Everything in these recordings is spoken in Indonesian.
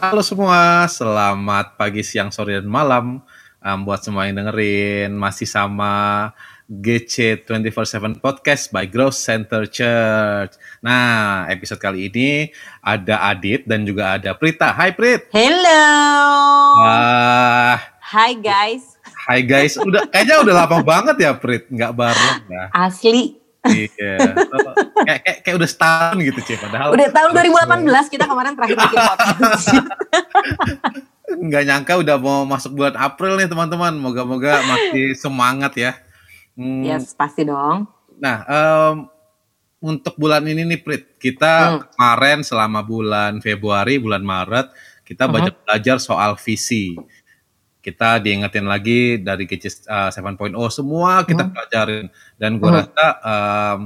Halo semua, selamat pagi, siang, sore, dan malam. Um, buat semua yang dengerin, masih sama GC 24/7 Podcast by Growth Center Church. Nah, episode kali ini ada Adit dan juga ada Prita. Hai Prit. Hello. Wah, Hai guys. hai guys. Udah kayaknya udah lama banget ya Prit, nggak bareng ya. Asli. Iya. So, kayak, kayak, kayak udah setahun gitu Cik. Padahal Udah tahun 2018 kita kemarin terakhir bikin podcast. nggak nyangka udah mau masuk bulan April nih teman-teman. Moga-moga masih semangat ya. Hmm, yes, pasti dong. Nah, em, untuk bulan ini nih Prit, kita Hmm. kemarin selama bulan Februari, bulan Maret, kita Mhm. banyak belajar soal visi. Kita diingetin lagi dari GC uh, 7.0 semua kita Hmm. pelajarin dan gue Hmm. rasa em,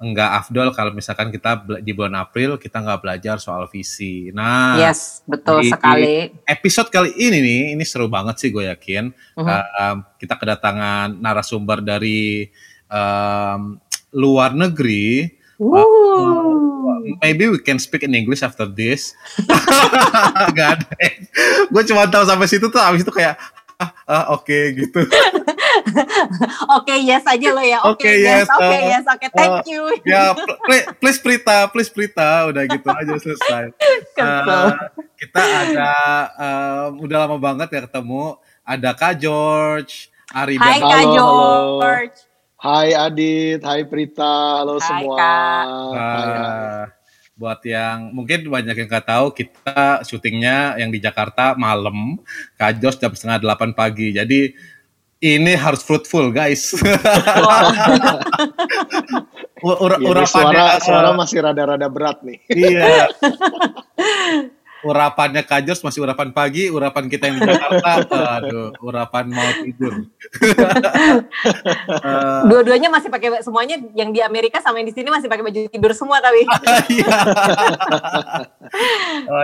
enggak afdol kalau misalkan kita di bulan April kita nggak belajar soal visi. Nah, yes, betul di- sekali. episode kali ini nih, ini seru banget sih gue yakin. Um, kita kedatangan narasumber dari um, luar negeri. Wuh. Maybe we can speak in English after this. Gak ada. Gue cuma tahu sampai situ tuh, abis itu kayak ah, ah, oke gitu. Oke, yes aja lo ya. Oke, Oke, yes. yes, Oke, uh, yes. Oke, thank uh, you. ya, pl- please Prita, please Prita, udah gitu aja selesai. Uh, kita ada um, udah lama banget ya ketemu. Ada Kak George, Ari Hai Kak Halo, halo. Hai Adit, hai Prita, halo Hai, semua. Kak. Hai, hai. Ah, buat yang mungkin banyak yang nggak tahu kita syutingnya yang di Jakarta malam kajos jam setengah delapan pagi jadi ini harus fruitful guys Wow. Ur- ura- Iya, nih, urapannya suara suara masih rada-rada berat nih. iya urapannya kajos masih urapan pagi urapan kita yang di Jakarta aduh urapan mau tidur Eh, Dua-duanya masih pakai semuanya yang di Amerika sama yang di sini masih pakai baju tidur semua tapi. iya.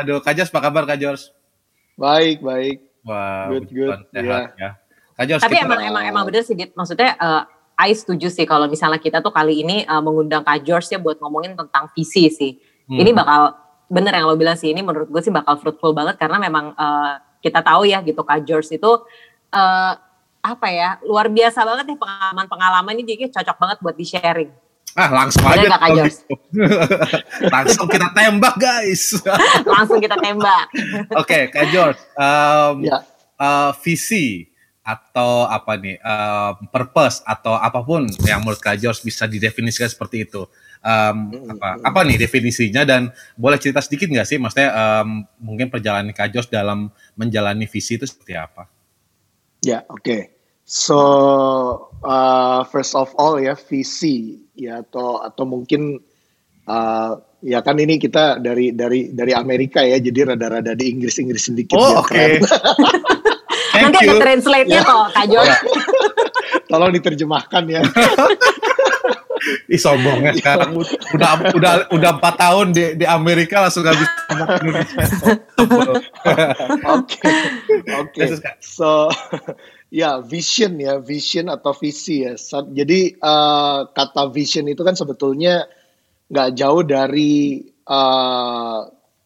aduh kajos apa kabar kajos Baik, baik. Wah, Good, puji good, Tuhan, sehat ya. Tapi kita- emang emang emang bener sih Dit. Maksudnya eh I setuju sih kalau misalnya kita tuh kali ini eh, mengundang Kak George ya buat ngomongin tentang visi sih. Hmm. Ini bakal bener yang lo bilang sih ini menurut gue sih bakal fruitful banget karena memang eh, kita tahu ya gitu Kak George itu eh, apa ya luar biasa banget ya pengalaman-pengalaman ini jadi cocok banget buat di sharing. ah langsung Bener aja Kak gitu. langsung kita tembak guys. Langsung kita tembak. Oke, Kak George, um, Ya. uh, visi atau apa nih, um, purpose atau apa pun yang menurut Kak George bisa didefinisikan seperti itu. Um, apa, apa nih definisinya dan boleh cerita sedikit nggak sih, maksudnya um, mungkin perjalanan Kak George dalam menjalani visi itu seperti apa? Ya, oke. So, uh, first of all ya visi ya atau atau mungkin uh, ya kan ini kita dari dari dari Amerika ya, jadi rada-rada di Inggris-Inggris sedikit Oh, oke. Thank Nanti ada you. translate-nya Ya. kok Kak George. Tolong diterjemahkan ya. Ih sombongnya sekarang udah udah udah empat tahun di di Amerika langsung bisa. Oke, oke. So, ya vision ya, vision atau visi ya. Jadi eh, kata vision itu kan sebetulnya nggak jauh dari eh,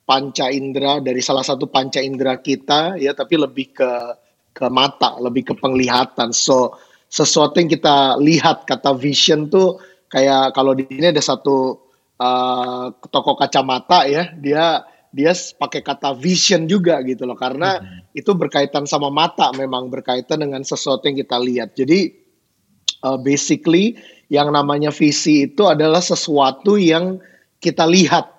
panca indera, dari salah satu panca indera kita ya, tapi lebih ke ke mata, lebih ke penglihatan. So, sesuatu yang kita lihat kata vision tuh kayak kalau di sini ada satu eh, toko kacamata ya, dia dia pakai kata vision juga gitu loh karena itu berkaitan sama mata memang berkaitan dengan sesuatu yang kita lihat. Jadi uh, basically yang namanya visi itu adalah sesuatu yang kita lihat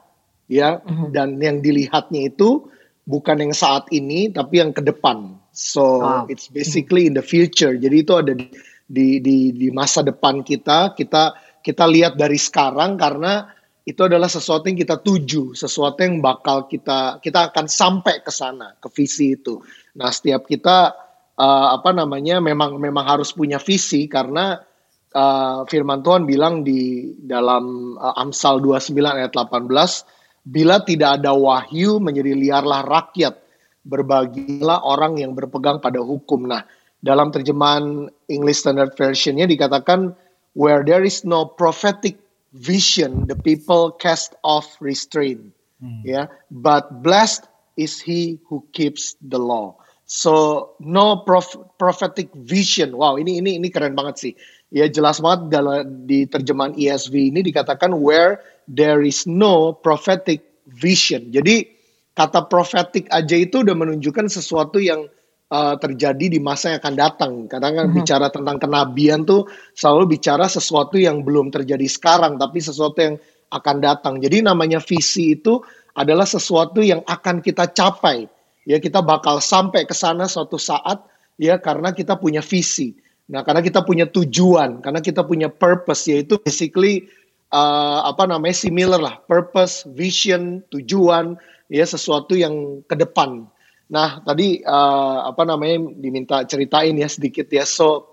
ya Mhm. dan yang dilihatnya itu bukan yang saat ini tapi yang ke depan. So Wow. it's basically in the future. Jadi itu ada di di di, di masa depan kita kita kita lihat dari sekarang karena itu adalah sesuatu yang kita tuju, sesuatu yang bakal kita kita akan sampai ke sana, ke visi itu. Nah, setiap kita eh, apa namanya memang memang harus punya visi karena eh, firman Tuhan bilang di dalam eh, Amsal 29 ayat 18, bila tidak ada wahyu menjadi liarlah rakyat, berbagilah orang yang berpegang pada hukum. Nah, dalam terjemahan English Standard Version-nya dikatakan where there is no prophetic vision the people cast off restraint Hmm. ya but blessed is he who keeps the law. So no prof prophetic vision. Wow, ini ini ini keren banget sih. Ya jelas banget dalam di terjemahan ESV ini dikatakan where there is no prophetic vision. Jadi kata prophetic aja itu udah menunjukkan sesuatu yang uh, terjadi di masa yang akan datang. Kadang kan mm -hmm. bicara tentang kenabian tuh selalu bicara sesuatu yang belum terjadi sekarang, tapi sesuatu yang akan datang. Jadi namanya visi itu adalah sesuatu yang akan kita capai ya kita bakal sampai ke sana suatu saat ya karena kita punya visi. Nah, karena kita punya tujuan, karena kita punya purpose yaitu basically uh, apa namanya similar lah, purpose, vision, tujuan, ya sesuatu yang ke depan. Nah, tadi uh, apa namanya diminta ceritain ya sedikit ya. So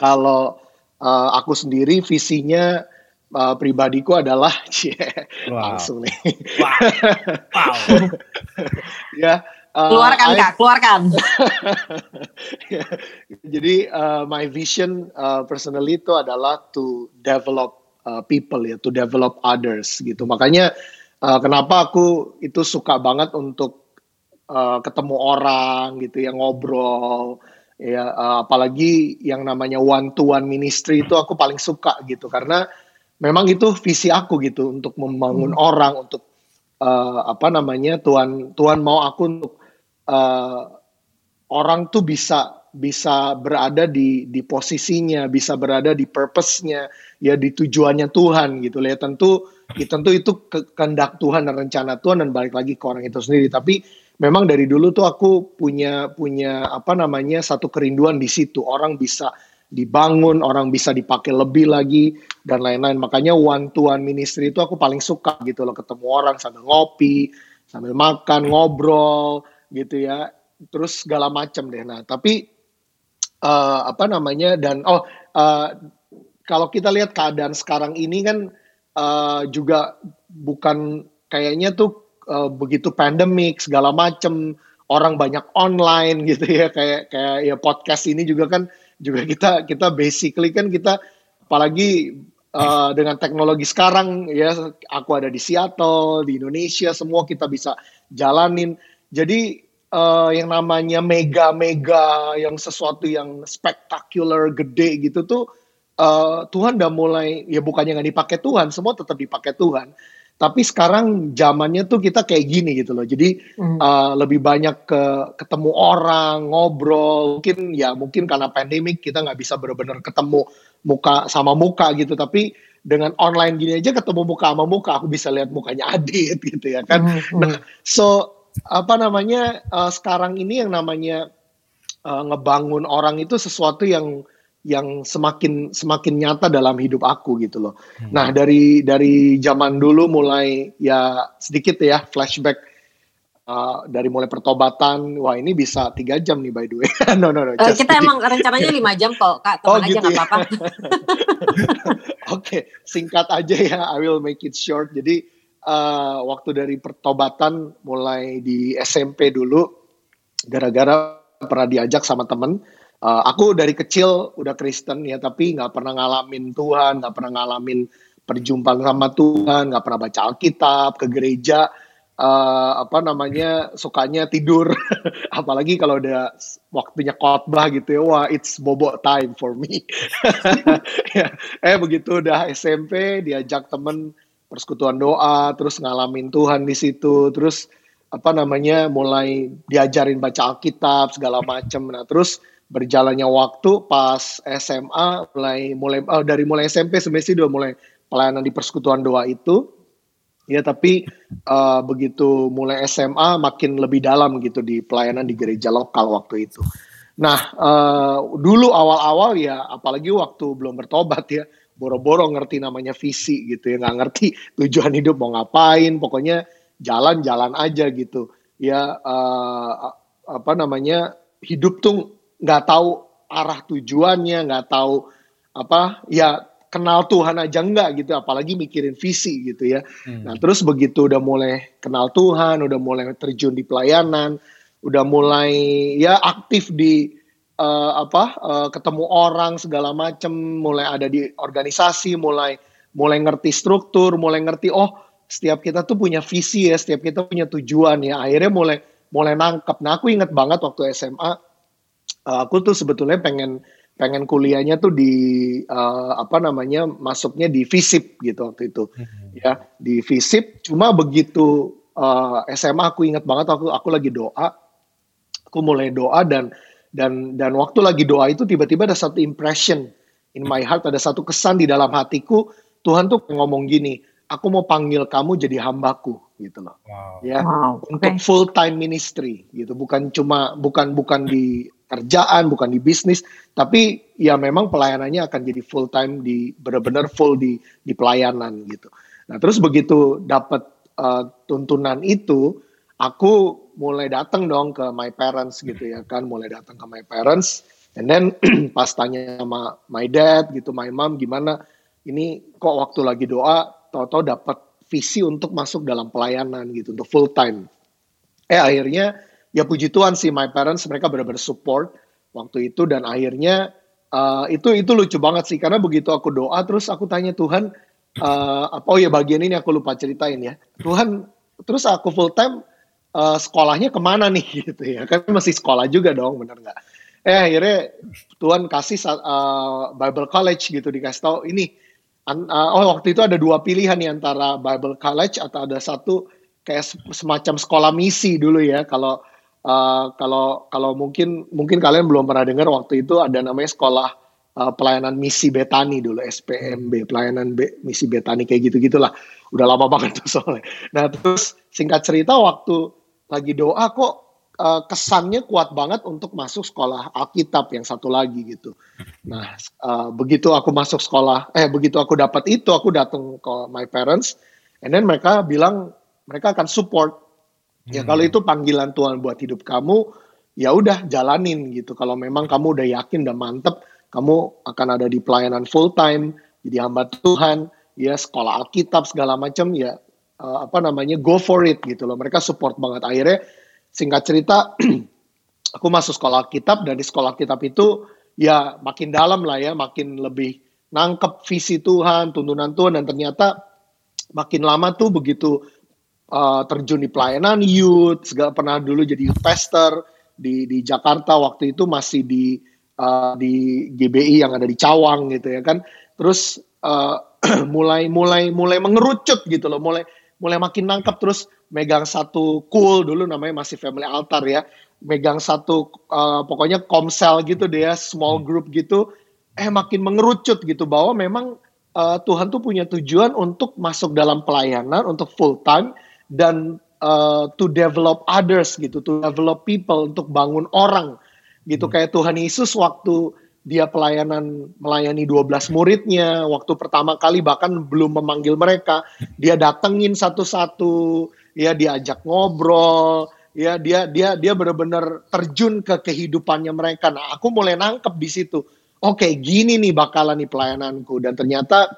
kalau uh, aku sendiri visinya uh, pribadiku adalah wow. langsung nih. Wow. wow. ya. Uh, keluarkan I, kak, keluarkan. ya, jadi uh, my vision uh, personally itu adalah to develop uh, people ya, to develop others gitu. Makanya uh, kenapa aku itu suka banget untuk uh, ketemu orang gitu, yang ngobrol ya uh, apalagi yang namanya one to one ministry itu aku paling suka gitu karena memang itu visi aku gitu untuk membangun hmm. orang untuk uh, apa namanya Tuhan Tuhan mau aku untuk uh, orang tuh bisa bisa berada di di posisinya, bisa berada di purpose-nya, ya di tujuannya Tuhan gitu ya. Tentu ya tentu itu kehendak Tuhan dan rencana Tuhan dan balik lagi ke orang itu sendiri. Tapi memang dari dulu tuh aku punya punya apa namanya satu kerinduan di situ. Orang bisa dibangun, orang bisa dipakai lebih lagi dan lain-lain. Makanya one to one ministry itu aku paling suka gitu loh ketemu orang sambil ngopi, sambil makan, ngobrol gitu ya. Terus segala macam deh. Nah, tapi uh, apa namanya dan oh uh, kalau kita lihat keadaan sekarang ini kan uh, juga bukan kayaknya tuh uh, begitu pandemik segala macam orang banyak online gitu ya kayak kayak ya podcast ini juga kan juga kita kita basically kan kita apalagi uh, dengan teknologi sekarang ya aku ada di Seattle di Indonesia semua kita bisa jalanin. Jadi uh, yang namanya mega mega yang sesuatu yang spektakuler gede gitu tuh uh, Tuhan udah mulai ya bukannya nggak dipakai Tuhan semua tetap dipakai Tuhan tapi sekarang zamannya tuh kita kayak gini gitu loh. Jadi hmm. uh, lebih banyak ke ketemu orang, ngobrol. Mungkin ya mungkin karena pandemik kita nggak bisa benar-benar ketemu muka sama muka gitu. Tapi dengan online gini aja ketemu muka sama muka, aku bisa lihat mukanya Adit gitu ya kan. Hmm. Nah, so apa namanya uh, sekarang ini yang namanya uh, ngebangun orang itu sesuatu yang yang semakin semakin nyata dalam hidup aku gitu loh. Hmm. Nah dari dari zaman dulu mulai ya sedikit ya flashback uh, dari mulai pertobatan, wah ini bisa tiga jam nih by the way. no no no. Uh, kita kidding. emang rencananya lima jam kok kak, teman oh, aja gitu ya? apa-apa. Oke, okay, singkat aja ya, I will make it short. Jadi uh, waktu dari pertobatan mulai di SMP dulu, gara-gara pernah diajak sama temen uh, aku dari kecil udah Kristen ya tapi nggak pernah ngalamin Tuhan nggak pernah ngalamin perjumpaan sama Tuhan nggak pernah baca Alkitab ke gereja uh, apa namanya sukanya tidur. Apalagi kalau udah waktunya khotbah gitu ya wah it's bobo time for me. Ya, eh begitu udah SMP diajak temen persekutuan doa terus ngalamin Tuhan di situ terus apa namanya mulai diajarin baca Alkitab segala macam nah terus berjalannya waktu pas SMA mulai mulai oh, dari mulai SMP sebenarnya udah mulai pelayanan di persekutuan doa itu. Ya tapi uh, begitu mulai SMA makin lebih dalam gitu di pelayanan di gereja lokal waktu itu. Nah uh, dulu awal-awal ya apalagi waktu belum bertobat ya boro-boro ngerti namanya visi gitu ya nggak ngerti tujuan hidup mau ngapain pokoknya jalan-jalan aja gitu. Ya uh, apa namanya hidup tuh nggak tahu arah tujuannya, nggak tahu apa ya kenal Tuhan aja enggak gitu, apalagi mikirin visi gitu ya. Hmm. Nah terus begitu udah mulai kenal Tuhan, udah mulai terjun di pelayanan, udah mulai ya aktif di uh, apa uh, ketemu orang segala macem, mulai ada di organisasi, mulai mulai ngerti struktur, mulai ngerti oh setiap kita tuh punya visi ya, setiap kita punya tujuan ya. Akhirnya mulai mulai nangkep. Nah aku inget banget waktu SMA, uh, eh, aku tuh sebetulnya pengen pengen kuliahnya tuh di uh, apa namanya masuknya di FISIP gitu waktu itu hmm. ya di FISIP cuma begitu uh, SMA aku inget banget aku aku lagi doa aku mulai doa dan dan dan waktu lagi doa itu tiba-tiba ada satu impression in my heart ada satu kesan di dalam hatiku Tuhan tuh ngomong gini aku mau panggil kamu jadi hambaku gitu loh wow. ya wow, okay. untuk full time ministry gitu bukan cuma bukan bukan di kerjaan, bukan di bisnis, tapi ya memang pelayanannya akan jadi full time di benar-benar full di di pelayanan gitu. Nah, terus begitu dapat uh, tuntunan itu, aku mulai datang dong ke my parents gitu ya kan, mulai datang ke my parents and then pas tanya sama my dad gitu, my mom gimana ini kok waktu lagi doa tahu-tahu dapat visi untuk masuk dalam pelayanan gitu untuk full time. Eh akhirnya ya puji Tuhan sih my parents mereka benar-benar support waktu itu dan akhirnya uh, itu itu lucu banget sih karena begitu aku doa terus aku tanya Tuhan uh, apa oh ya bagian ini aku lupa ceritain ya. Tuhan terus aku full time uh, sekolahnya ke mana nih? Gitu ya kan masih sekolah juga dong benar nggak? Eh akhirnya Tuhan kasih uh, Bible College gitu dikasih tahu ini uh, oh waktu itu ada dua pilihan nih antara Bible College atau ada satu kayak semacam sekolah misi dulu ya kalau Uh, kalau kalau mungkin mungkin kalian belum pernah dengar waktu itu ada namanya sekolah uh, pelayanan misi Betani dulu SPMB pelayanan B, misi Betani kayak gitu gitulah udah lama banget tuh soalnya. Nah terus singkat cerita waktu lagi doa kok uh, kesannya kuat banget untuk masuk sekolah Alkitab yang satu lagi gitu. Nah uh, begitu aku masuk sekolah eh begitu aku dapat itu aku datang ke my parents and then mereka bilang mereka akan support Ya kalau itu panggilan Tuhan buat hidup kamu, ya udah jalanin gitu. Kalau memang kamu udah yakin dan mantep, kamu akan ada di pelayanan full time, jadi hamba Tuhan, ya sekolah Alkitab segala macam, ya uh, apa namanya go for it gitu loh. Mereka support banget. Akhirnya singkat cerita, aku masuk sekolah Alkitab dan di sekolah Alkitab itu ya makin dalam lah ya, makin lebih nangkep visi Tuhan, tuntunan Tuhan dan ternyata makin lama tuh begitu uh, terjun di pelayanan youth, segala pernah dulu jadi youth pastor di di Jakarta waktu itu masih di uh, di GBI yang ada di Cawang gitu ya kan. Terus uh, mulai mulai mulai mengerucut gitu loh, mulai mulai makin nangkap terus megang satu cool dulu namanya masih family altar ya megang satu uh, pokoknya komsel gitu deh ya small hmm. group gitu eh makin mengerucut gitu bahwa memang uh, Tuhan tuh punya tujuan untuk masuk dalam pelayanan untuk full time dan uh, to develop others gitu, to develop people untuk bangun orang gitu. Hmm. kayak Tuhan Yesus waktu dia pelayanan melayani 12 muridnya waktu pertama kali bahkan belum memanggil mereka dia datengin satu-satu ya diajak ngobrol ya dia dia dia benar-benar terjun ke kehidupannya mereka. Nah aku mulai nangkep di situ. Oke okay, gini nih bakalan nih pelayananku. Dan ternyata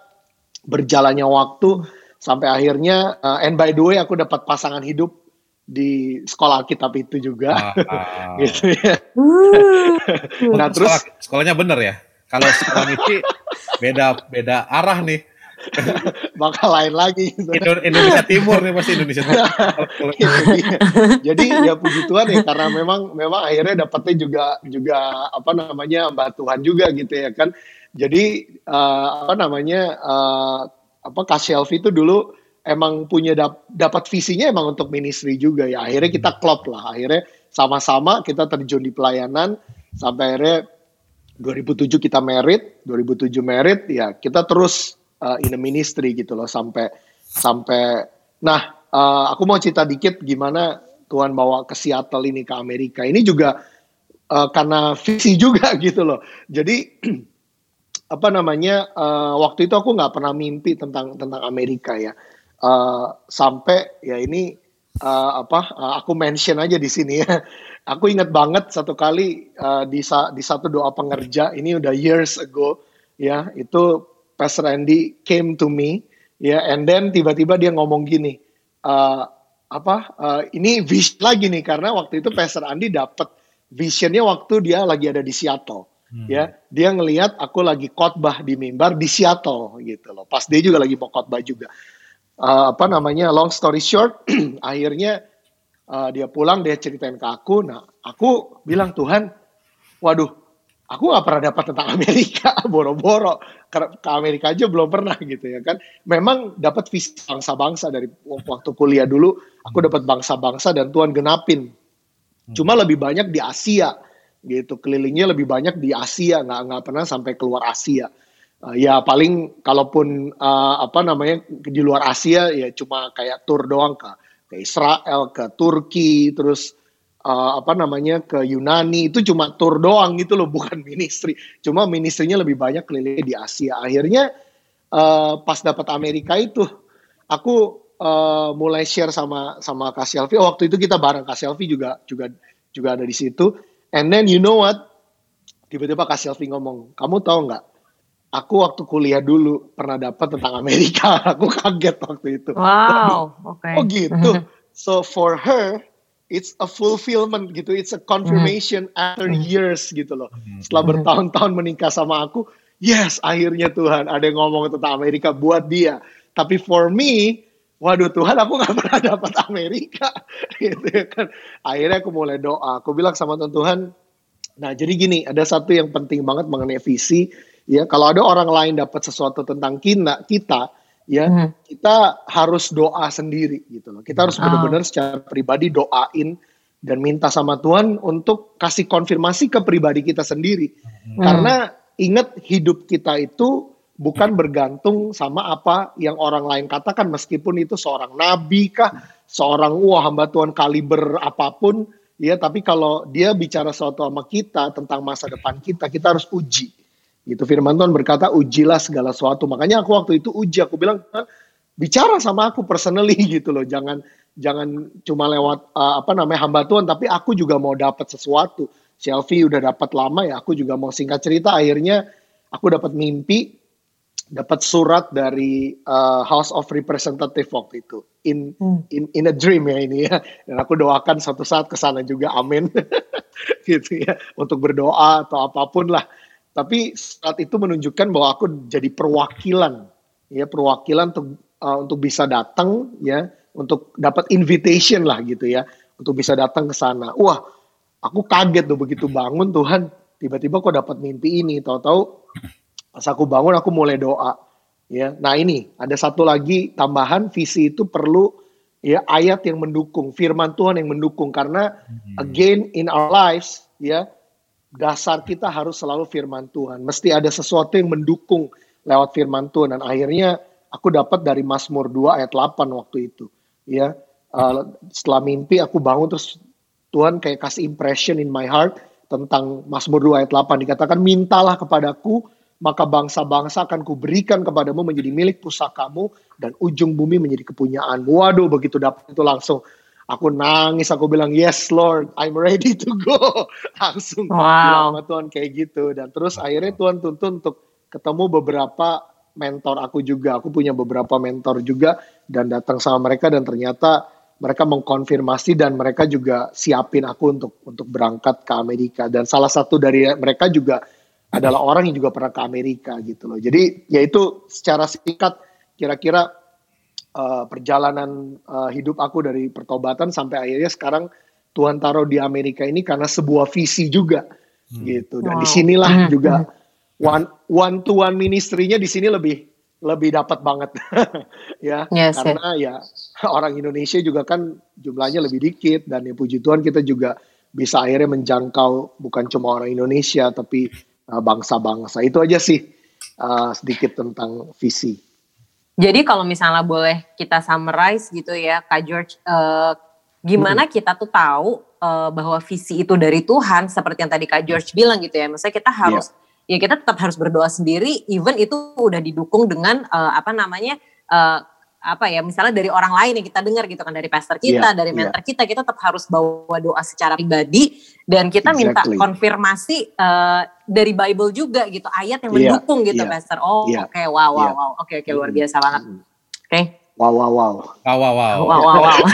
berjalannya waktu sampai akhirnya uh, and by the way aku dapat pasangan hidup di sekolah Alkitab itu juga wow. gitu ya. nah terus sekolah, sekolahnya bener ya. Kalau sekolah ini beda beda arah nih. bakal lain lagi. Indonesia Timur nih pasti Indonesia Timur. Jadi ya puji Tuhan ya karena memang memang akhirnya dapatnya juga juga apa namanya mbak Tuhan juga gitu ya kan. Jadi uh, apa namanya uh, apa Kak Shelfie itu dulu emang punya dap dapat visinya emang untuk ministry juga ya. Akhirnya kita klop lah. Akhirnya sama-sama kita terjun di pelayanan sampai akhirnya 2007 kita merit, 2007 merit ya kita terus uh, in a ministry gitu loh sampai sampai nah uh, aku mau cerita dikit gimana Tuhan bawa ke Seattle ini ke Amerika. Ini juga uh, karena visi juga gitu loh. Jadi apa namanya uh, waktu itu aku nggak pernah mimpi tentang tentang Amerika ya. Uh, sampai ya ini uh, apa uh, aku mention aja di sini ya. Aku ingat banget satu kali uh, di sa di satu doa pengerja ini udah years ago ya itu Pastor Andy came to me ya and then tiba-tiba dia ngomong gini uh, apa uh, ini vision lagi nih karena waktu itu Pastor Andy dapat visionnya waktu dia lagi ada di Seattle Hmm. Ya, dia ngelihat aku lagi khotbah di mimbar di Seattle gitu loh. Pas dia juga lagi mau khotbah juga. uh, apa namanya long story short akhirnya uh, dia pulang dia ceritain ke aku. Nah aku bilang Tuhan waduh aku nggak pernah dapat tentang Amerika boro-boro. Ke Amerika aja belum pernah gitu ya kan. Memang dapat visi bangsa-bangsa dari waktu kuliah dulu. Aku dapat bangsa-bangsa dan Tuhan genapin. Cuma lebih banyak di Asia gitu. Kelilingnya lebih banyak di Asia nggak nggak pernah sampai keluar Asia. Uh, ya paling kalaupun uh, apa namanya di luar Asia ya cuma kayak tour doang ke ke Israel ke Turki terus uh, apa namanya ke Yunani. Itu cuma tour doang gitu loh bukan ministry. Cuma ministrinya lebih banyak keliling di Asia. Akhirnya uh, pas dapat Amerika itu aku uh, mulai share sama sama Kak Selvi oh, waktu itu kita bareng. Kak Selvi juga juga juga ada di situ and then you know what tiba-tiba Kak Selvi ngomong kamu tahu nggak aku waktu kuliah dulu pernah dapat tentang Amerika aku kaget waktu itu wow oke okay. oh gitu so for her it's a fulfillment gitu, it's a confirmation hmm. after hmm. years gitu loh. Hmm. Setelah bertahun-tahun menikah sama aku, yes akhirnya Tuhan ada yang ngomong tentang Amerika buat dia. Tapi for me, waduh Tuhan aku nggak pernah dapat Amerika gitu ya kan. Akhirnya aku mulai doa, aku bilang sama Tuhan, Tuhan, nah jadi gini, ada satu yang penting banget mengenai visi, ya kalau ada orang lain dapat sesuatu tentang kita, kita ya hmm. kita harus doa sendiri gitu loh. Kita harus oh. benar-benar secara pribadi doain dan minta sama Tuhan untuk kasih konfirmasi ke pribadi kita sendiri. Hmm. Karena ingat hidup kita itu bukan bergantung sama apa yang orang lain katakan meskipun itu seorang nabi kah, seorang wah hamba Tuhan kaliber apa pun ya tapi kalau dia bicara sesuatu sama kita tentang masa depan kita, kita harus uji Gitu firman Tuhan berkata ujilah segala sesuatu. Makanya aku waktu itu uji aku bilang bicara sama aku personally gitu loh. Jangan jangan cuma lewat uh, apa namanya hamba Tuhan tapi aku juga mau dapat sesuatu. Selfie udah dapat lama ya, aku juga mau singkat cerita akhirnya aku dapat mimpi dapat surat dari uh, House of Representative waktu itu. In hmm. in in a dream ya ini ya. Dan aku doakan satu saat ke sana juga amin. Gitu ya. Untuk berdoa atau apa pun lah. Tapi saat itu menunjukkan bahwa aku jadi perwakilan ya perwakilan untuk uh, untuk bisa datang ya untuk dapat invitation lah gitu ya. Untuk bisa datang ke sana. Wah aku kaget tuh begitu bangun Tuhan tiba-tiba kok dapat mimpi ini. Tahu-tahu pas aku bangun aku mulai doa ya nah ini ada satu lagi tambahan visi itu perlu ya ayat yang mendukung firman Tuhan yang mendukung karena hmm. again in our lives ya dasar kita harus selalu firman Tuhan. Mesti ada sesuatu yang mendukung lewat firman Tuhan. Dan akhirnya aku dapat dari Mazmur 2 ayat 8 waktu itu. Ya, uh, setelah mimpi aku bangun terus Tuhan kayak kasih impression in my heart tentang Mazmur 2 ayat 8 dikatakan mintalah kepadaku maka bangsa-bangsa akan kuberikan kepadamu menjadi milik pusakamu dan ujung bumi menjadi kepunyaan. Waduh begitu dapat itu langsung Aku nangis, aku bilang yes Lord, I'm ready to go. Langsung wow. sama Tuhan kayak gitu. Dan terus akhirnya Tuhan tuntun untuk ketemu beberapa mentor aku juga. Aku punya beberapa mentor juga dan datang sama mereka dan ternyata mereka mengkonfirmasi dan mereka juga siapin aku untuk untuk berangkat ke Amerika. Dan salah satu dari mereka juga adalah orang yang juga pernah ke Amerika gitu loh. Jadi yaitu secara singkat kira-kira uh, perjalanan uh, hidup aku dari pertobatan sampai akhirnya sekarang Tuhan taruh di Amerika ini karena sebuah visi juga hmm. gitu dan wow. di sinilah hmm. juga hmm. one one to one ministrinya di sini lebih lebih dapat banget ya yes, karena ya orang Indonesia juga kan jumlahnya lebih dikit dan ya puji Tuhan kita juga bisa akhirnya menjangkau bukan cuma orang Indonesia tapi bangsa-bangsa itu aja sih uh, sedikit tentang visi. Jadi kalau misalnya boleh kita summarize gitu ya, Kak George, uh, gimana hmm. kita tuh tahu uh, bahwa visi itu dari Tuhan, seperti yang tadi Kak George bilang gitu ya, maksudnya kita harus yeah. ya kita tetap harus berdoa sendiri, even itu udah didukung dengan uh, apa namanya uh, apa ya misalnya dari orang lain yang kita dengar gitu kan dari pastor kita, yeah, dari mentor yeah. kita, kita tetap harus bawa doa secara pribadi dan kita exactly. minta konfirmasi uh, dari Bible juga gitu, ayat yang iya, mendukung yeah, gitu yeah, pastor. Oh, yeah, oke, okay, wow wow yeah. wow. Oke okay, oke okay, luar biasa banget. Oke. Okay. Wow wow wow. Wow wow wow. Wow wow wow.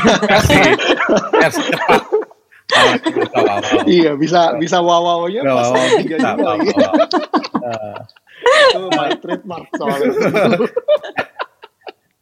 Iya, bisa bisa wow wow-nya pas wow, tiga juga. Itu my trademark soalnya.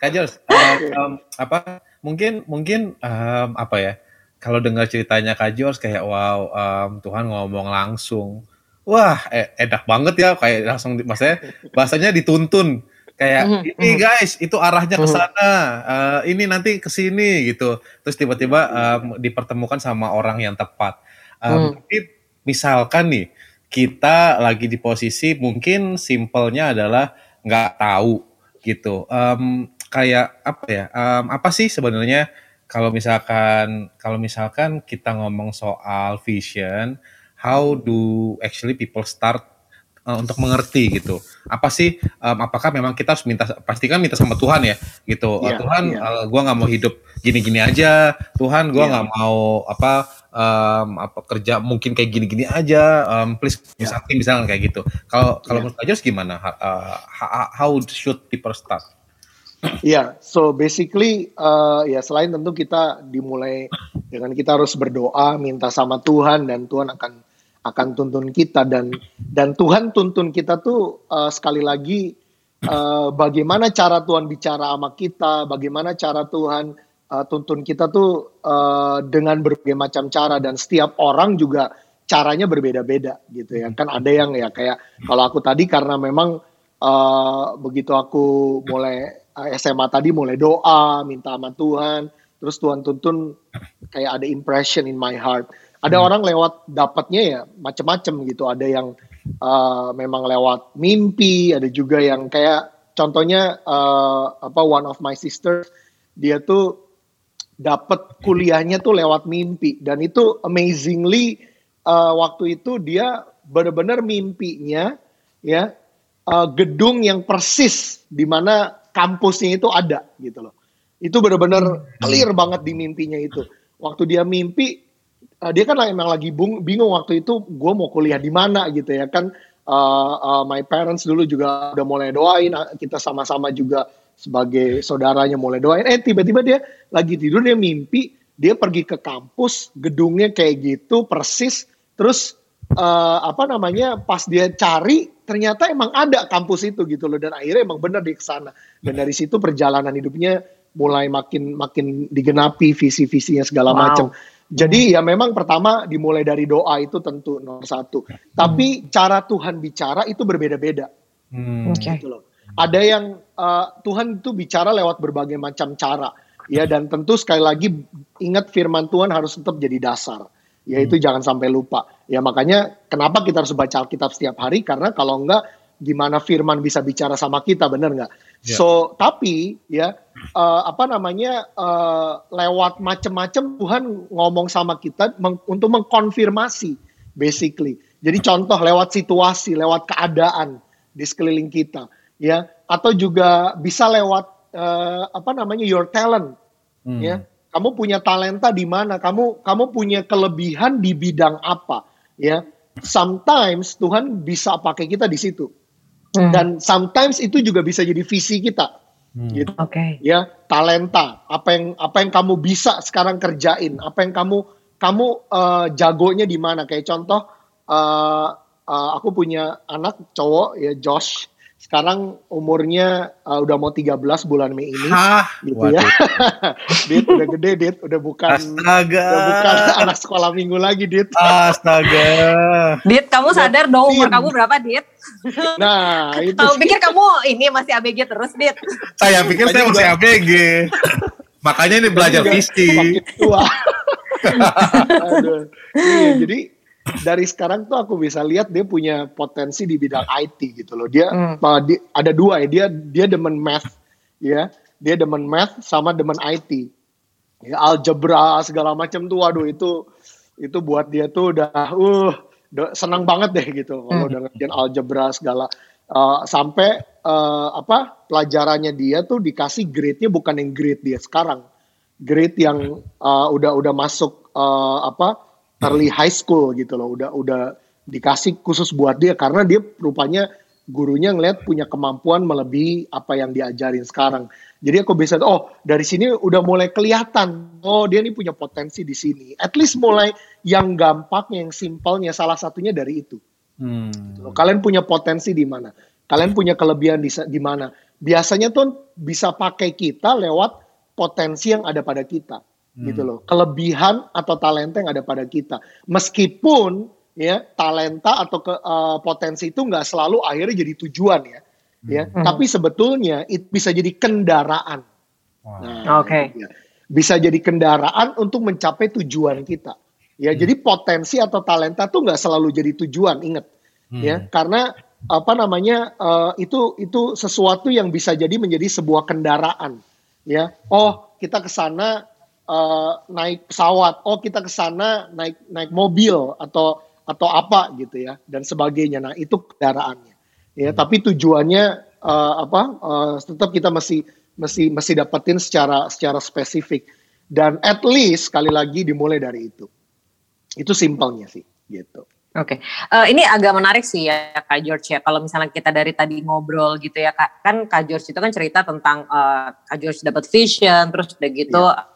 Kak Jos, uh, um, apa mungkin mungkin um, apa ya? Kalau dengar ceritanya Kak Jos kayak wow, um, Tuhan ngomong langsung. Wah, eh, enak banget ya kayak langsung maksudnya bahasanya dituntun kayak Mhm, ini mhm. guys itu arahnya ke Mhm. sana eh, ini nanti ke sini gitu terus tiba-tiba em, dipertemukan sama orang yang tepat Hmm. tapi misalkan nih kita lagi di posisi mungkin simpelnya adalah nggak tahu gitu Em, kayak apa ya em, apa sih sebenarnya kalau misalkan kalau misalkan kita ngomong soal vision how do actually people start uh, untuk mengerti gitu. Apa sih? um, apakah memang kita harus minta? Pastikan minta sama Tuhan ya, gitu. Uh, Iya, Tuhan, iya. uh, gua nggak mau hidup gini-gini aja. Tuhan, gua Iya. nggak mau apa um, apa kerja mungkin kayak gini-gini aja. Um, please Iya. something misalnya kayak gitu. Kalau kalau Iya. menurut gimana? Uh, how should people start? Iya, so basically uh, ya selain tentu kita dimulai dengan kita harus berdoa, minta sama Tuhan dan Tuhan akan akan tuntun kita dan dan Tuhan tuntun kita tuh uh, sekali lagi uh, bagaimana cara Tuhan bicara sama kita, bagaimana cara Tuhan uh, tuntun kita tuh uh, dengan berbagai macam cara dan setiap orang juga caranya berbeda-beda gitu ya. Kan ada yang ya kayak kalau aku tadi karena memang uh, begitu aku mulai SMA tadi mulai doa, minta sama Tuhan, terus Tuhan tuntun kayak ada impression in my heart. Ada orang lewat dapatnya ya macam-macam gitu. Ada yang uh, memang lewat mimpi, ada juga yang kayak contohnya uh, apa one of my sisters dia tuh dapat kuliahnya tuh lewat mimpi dan itu amazingly uh, waktu itu dia benar-benar mimpinya ya uh, gedung yang persis di mana kampusnya itu ada gitu loh. Itu benar-benar clear banget di mimpinya itu. Waktu dia mimpi uh, dia kan emang lagi bung- bingung waktu itu gue mau kuliah di mana gitu ya kan uh, uh, my parents dulu juga udah mulai doain kita sama-sama juga sebagai saudaranya mulai doain eh tiba-tiba dia lagi tidur dia mimpi dia pergi ke kampus gedungnya kayak gitu persis terus uh, apa namanya pas dia cari ternyata emang ada kampus itu gitu loh dan akhirnya emang bener dia ke sana dan dari situ perjalanan hidupnya mulai makin makin digenapi visi-visinya segala Wow. macam jadi ya memang pertama dimulai dari doa itu tentu nomor satu. Tapi cara Tuhan bicara itu berbeda-beda Hmm. Oke. gitu loh. Ada yang uh, Tuhan itu bicara lewat berbagai macam cara. Ya dan tentu sekali lagi ingat firman Tuhan harus tetap jadi dasar. Yaitu jangan sampai lupa. Ya makanya kenapa kita harus baca Alkitab setiap hari karena kalau enggak gimana firman bisa bicara sama kita bener nggak? Ya. So tapi ya uh, apa namanya uh, lewat macam-macam Tuhan ngomong sama kita meng- untuk mengkonfirmasi basically. Jadi contoh lewat situasi, lewat keadaan di sekeliling kita, ya atau juga bisa lewat uh, apa namanya your talent, Hmm. ya. Kamu punya talenta di mana? Kamu kamu punya kelebihan di bidang apa, ya. Sometimes Tuhan bisa pakai kita di situ. Hmm. Dan sometimes itu juga bisa jadi visi kita. Hmm. Gitu Oke. ya talenta apa yang apa yang kamu bisa sekarang kerjain apa yang kamu kamu eh, jagonya di mana kayak contoh eh, eh, aku punya anak cowok ya Josh sekarang umurnya eh, udah mau 13 bulan Mei ini Hah, gitu ya waduh. Dit udah gede Dit udah bukan Astaga. udah bukan anak sekolah minggu lagi Dit Astaga. Dit, kamu sadar dong umur Yakin. kamu berapa, Dit? nah itu Kamu pikir kamu ini masih ABG terus, Dit? Saya pikir saya masih ABG. Makanya ini belajar visi. Makin tua. Aduh. Iya, jadi dari sekarang tuh aku bisa lihat dia punya potensi di bidang IT gitu loh. Dia Hmm. uh, di- ada dua ya. Dia dia demen math ya. Dia demen math sama demen IT. Ya, algebra segala macam tuh waduh itu itu buat dia tuh udah uh senang banget deh gitu kalau Hmm. udah ngerjain algebra segala Uh, sampai uh, apa pelajarannya dia tuh dikasih grade-nya bukan yang grade dia sekarang grade yang uh, udah udah masuk uh, apa early high school gitu loh. Udah udah dikasih khusus buat dia karena dia rupanya gurunya ngeliat punya kemampuan melebihi apa yang diajarin sekarang. Jadi aku bisa oh dari sini udah mulai kelihatan oh dia ini punya potensi di sini. At least mulai yang gampang yang simpelnya salah satunya dari itu. Hmm. Loh, Kalian punya potensi di mana? Kalian punya kelebihan di, di mana? biasanya tuh bisa pakai kita lewat potensi yang ada pada kita hmm. gitu loh kelebihan atau talenta yang ada pada kita meskipun ya talenta atau ke, uh, potensi itu nggak selalu akhirnya jadi tujuan ya hmm. ya hmm. tapi sebetulnya itu bisa jadi kendaraan wow. nah, oke okay. ya. bisa jadi kendaraan untuk mencapai tujuan kita ya hmm. jadi potensi atau talenta tuh nggak selalu jadi tujuan inget hmm. ya karena apa namanya uh, itu itu sesuatu yang bisa jadi menjadi sebuah kendaraan ya oh kita ke sana uh, naik pesawat oh kita ke sana naik naik mobil atau atau apa gitu ya dan sebagainya nah itu kendaraannya ya hmm. tapi tujuannya uh, apa uh, tetap kita masih masih masih dapetin secara secara spesifik dan at least sekali lagi dimulai dari itu itu simpelnya sih gitu Oke, okay. uh, ini agak menarik sih ya Kak George ya. Kalau misalnya kita dari tadi ngobrol gitu ya, Kak, kan Kak George itu kan cerita tentang uh, Kak George dapat vision, terus udah gitu yeah.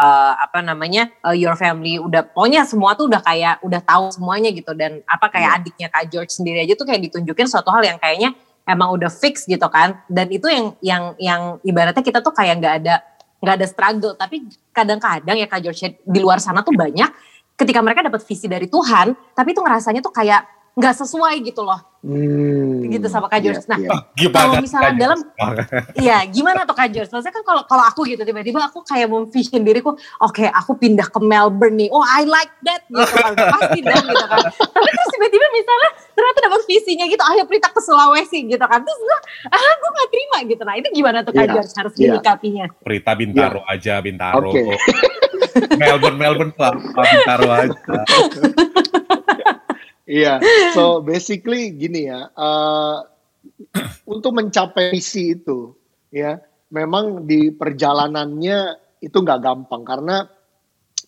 Uh, apa namanya uh, your family udah pokoknya semua tuh udah kayak udah tahu semuanya gitu dan apa kayak yeah. adiknya Kak George sendiri aja tuh kayak ditunjukin suatu hal yang kayaknya emang udah fix gitu kan. Dan itu yang yang yang ibaratnya kita tuh kayak nggak ada nggak ada struggle, tapi kadang-kadang ya Kak George di luar sana tuh banyak ketika mereka dapat visi dari Tuhan, tapi itu ngerasanya tuh kayak nggak sesuai gitu loh. Hmm, gitu sama Kak George. Yeah, nah, yeah. kalau misalnya dalam iya, gimana tuh Kak George? Maksudnya kan kalau kalau aku gitu tiba-tiba aku kayak memvision diriku, oke, okay, aku pindah ke Melbourne nih. Oh, I like that gitu kan. Pasti dong gitu kan. Tapi terus tiba-tiba misalnya ternyata dapat visinya gitu, ayo Prita ke Sulawesi gitu kan. Terus gue, ah gue gak terima gitu. Nah, itu gimana tuh Kak yeah, George harus yeah. menyikapinya? Prita Bintaro yeah. aja, Bintaro. Okay. Melbourne Melbourne lah taruh aja iya so basically gini ya uh, untuk mencapai misi itu ya memang di perjalanannya itu nggak gampang karena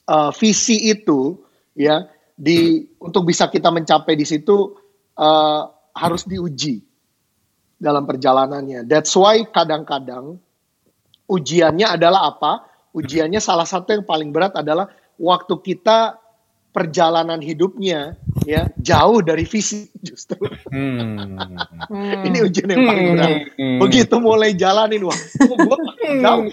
uh, visi itu ya di untuk bisa kita mencapai di situ uh, harus diuji dalam perjalanannya. That's why kadang-kadang ujiannya adalah apa? ujiannya salah satu yang paling berat adalah waktu kita perjalanan hidupnya ya jauh dari visi justru. Hmm. Ini ujian yang paling berat. Hmm. Begitu mulai jalanin wah, kok gua jauh.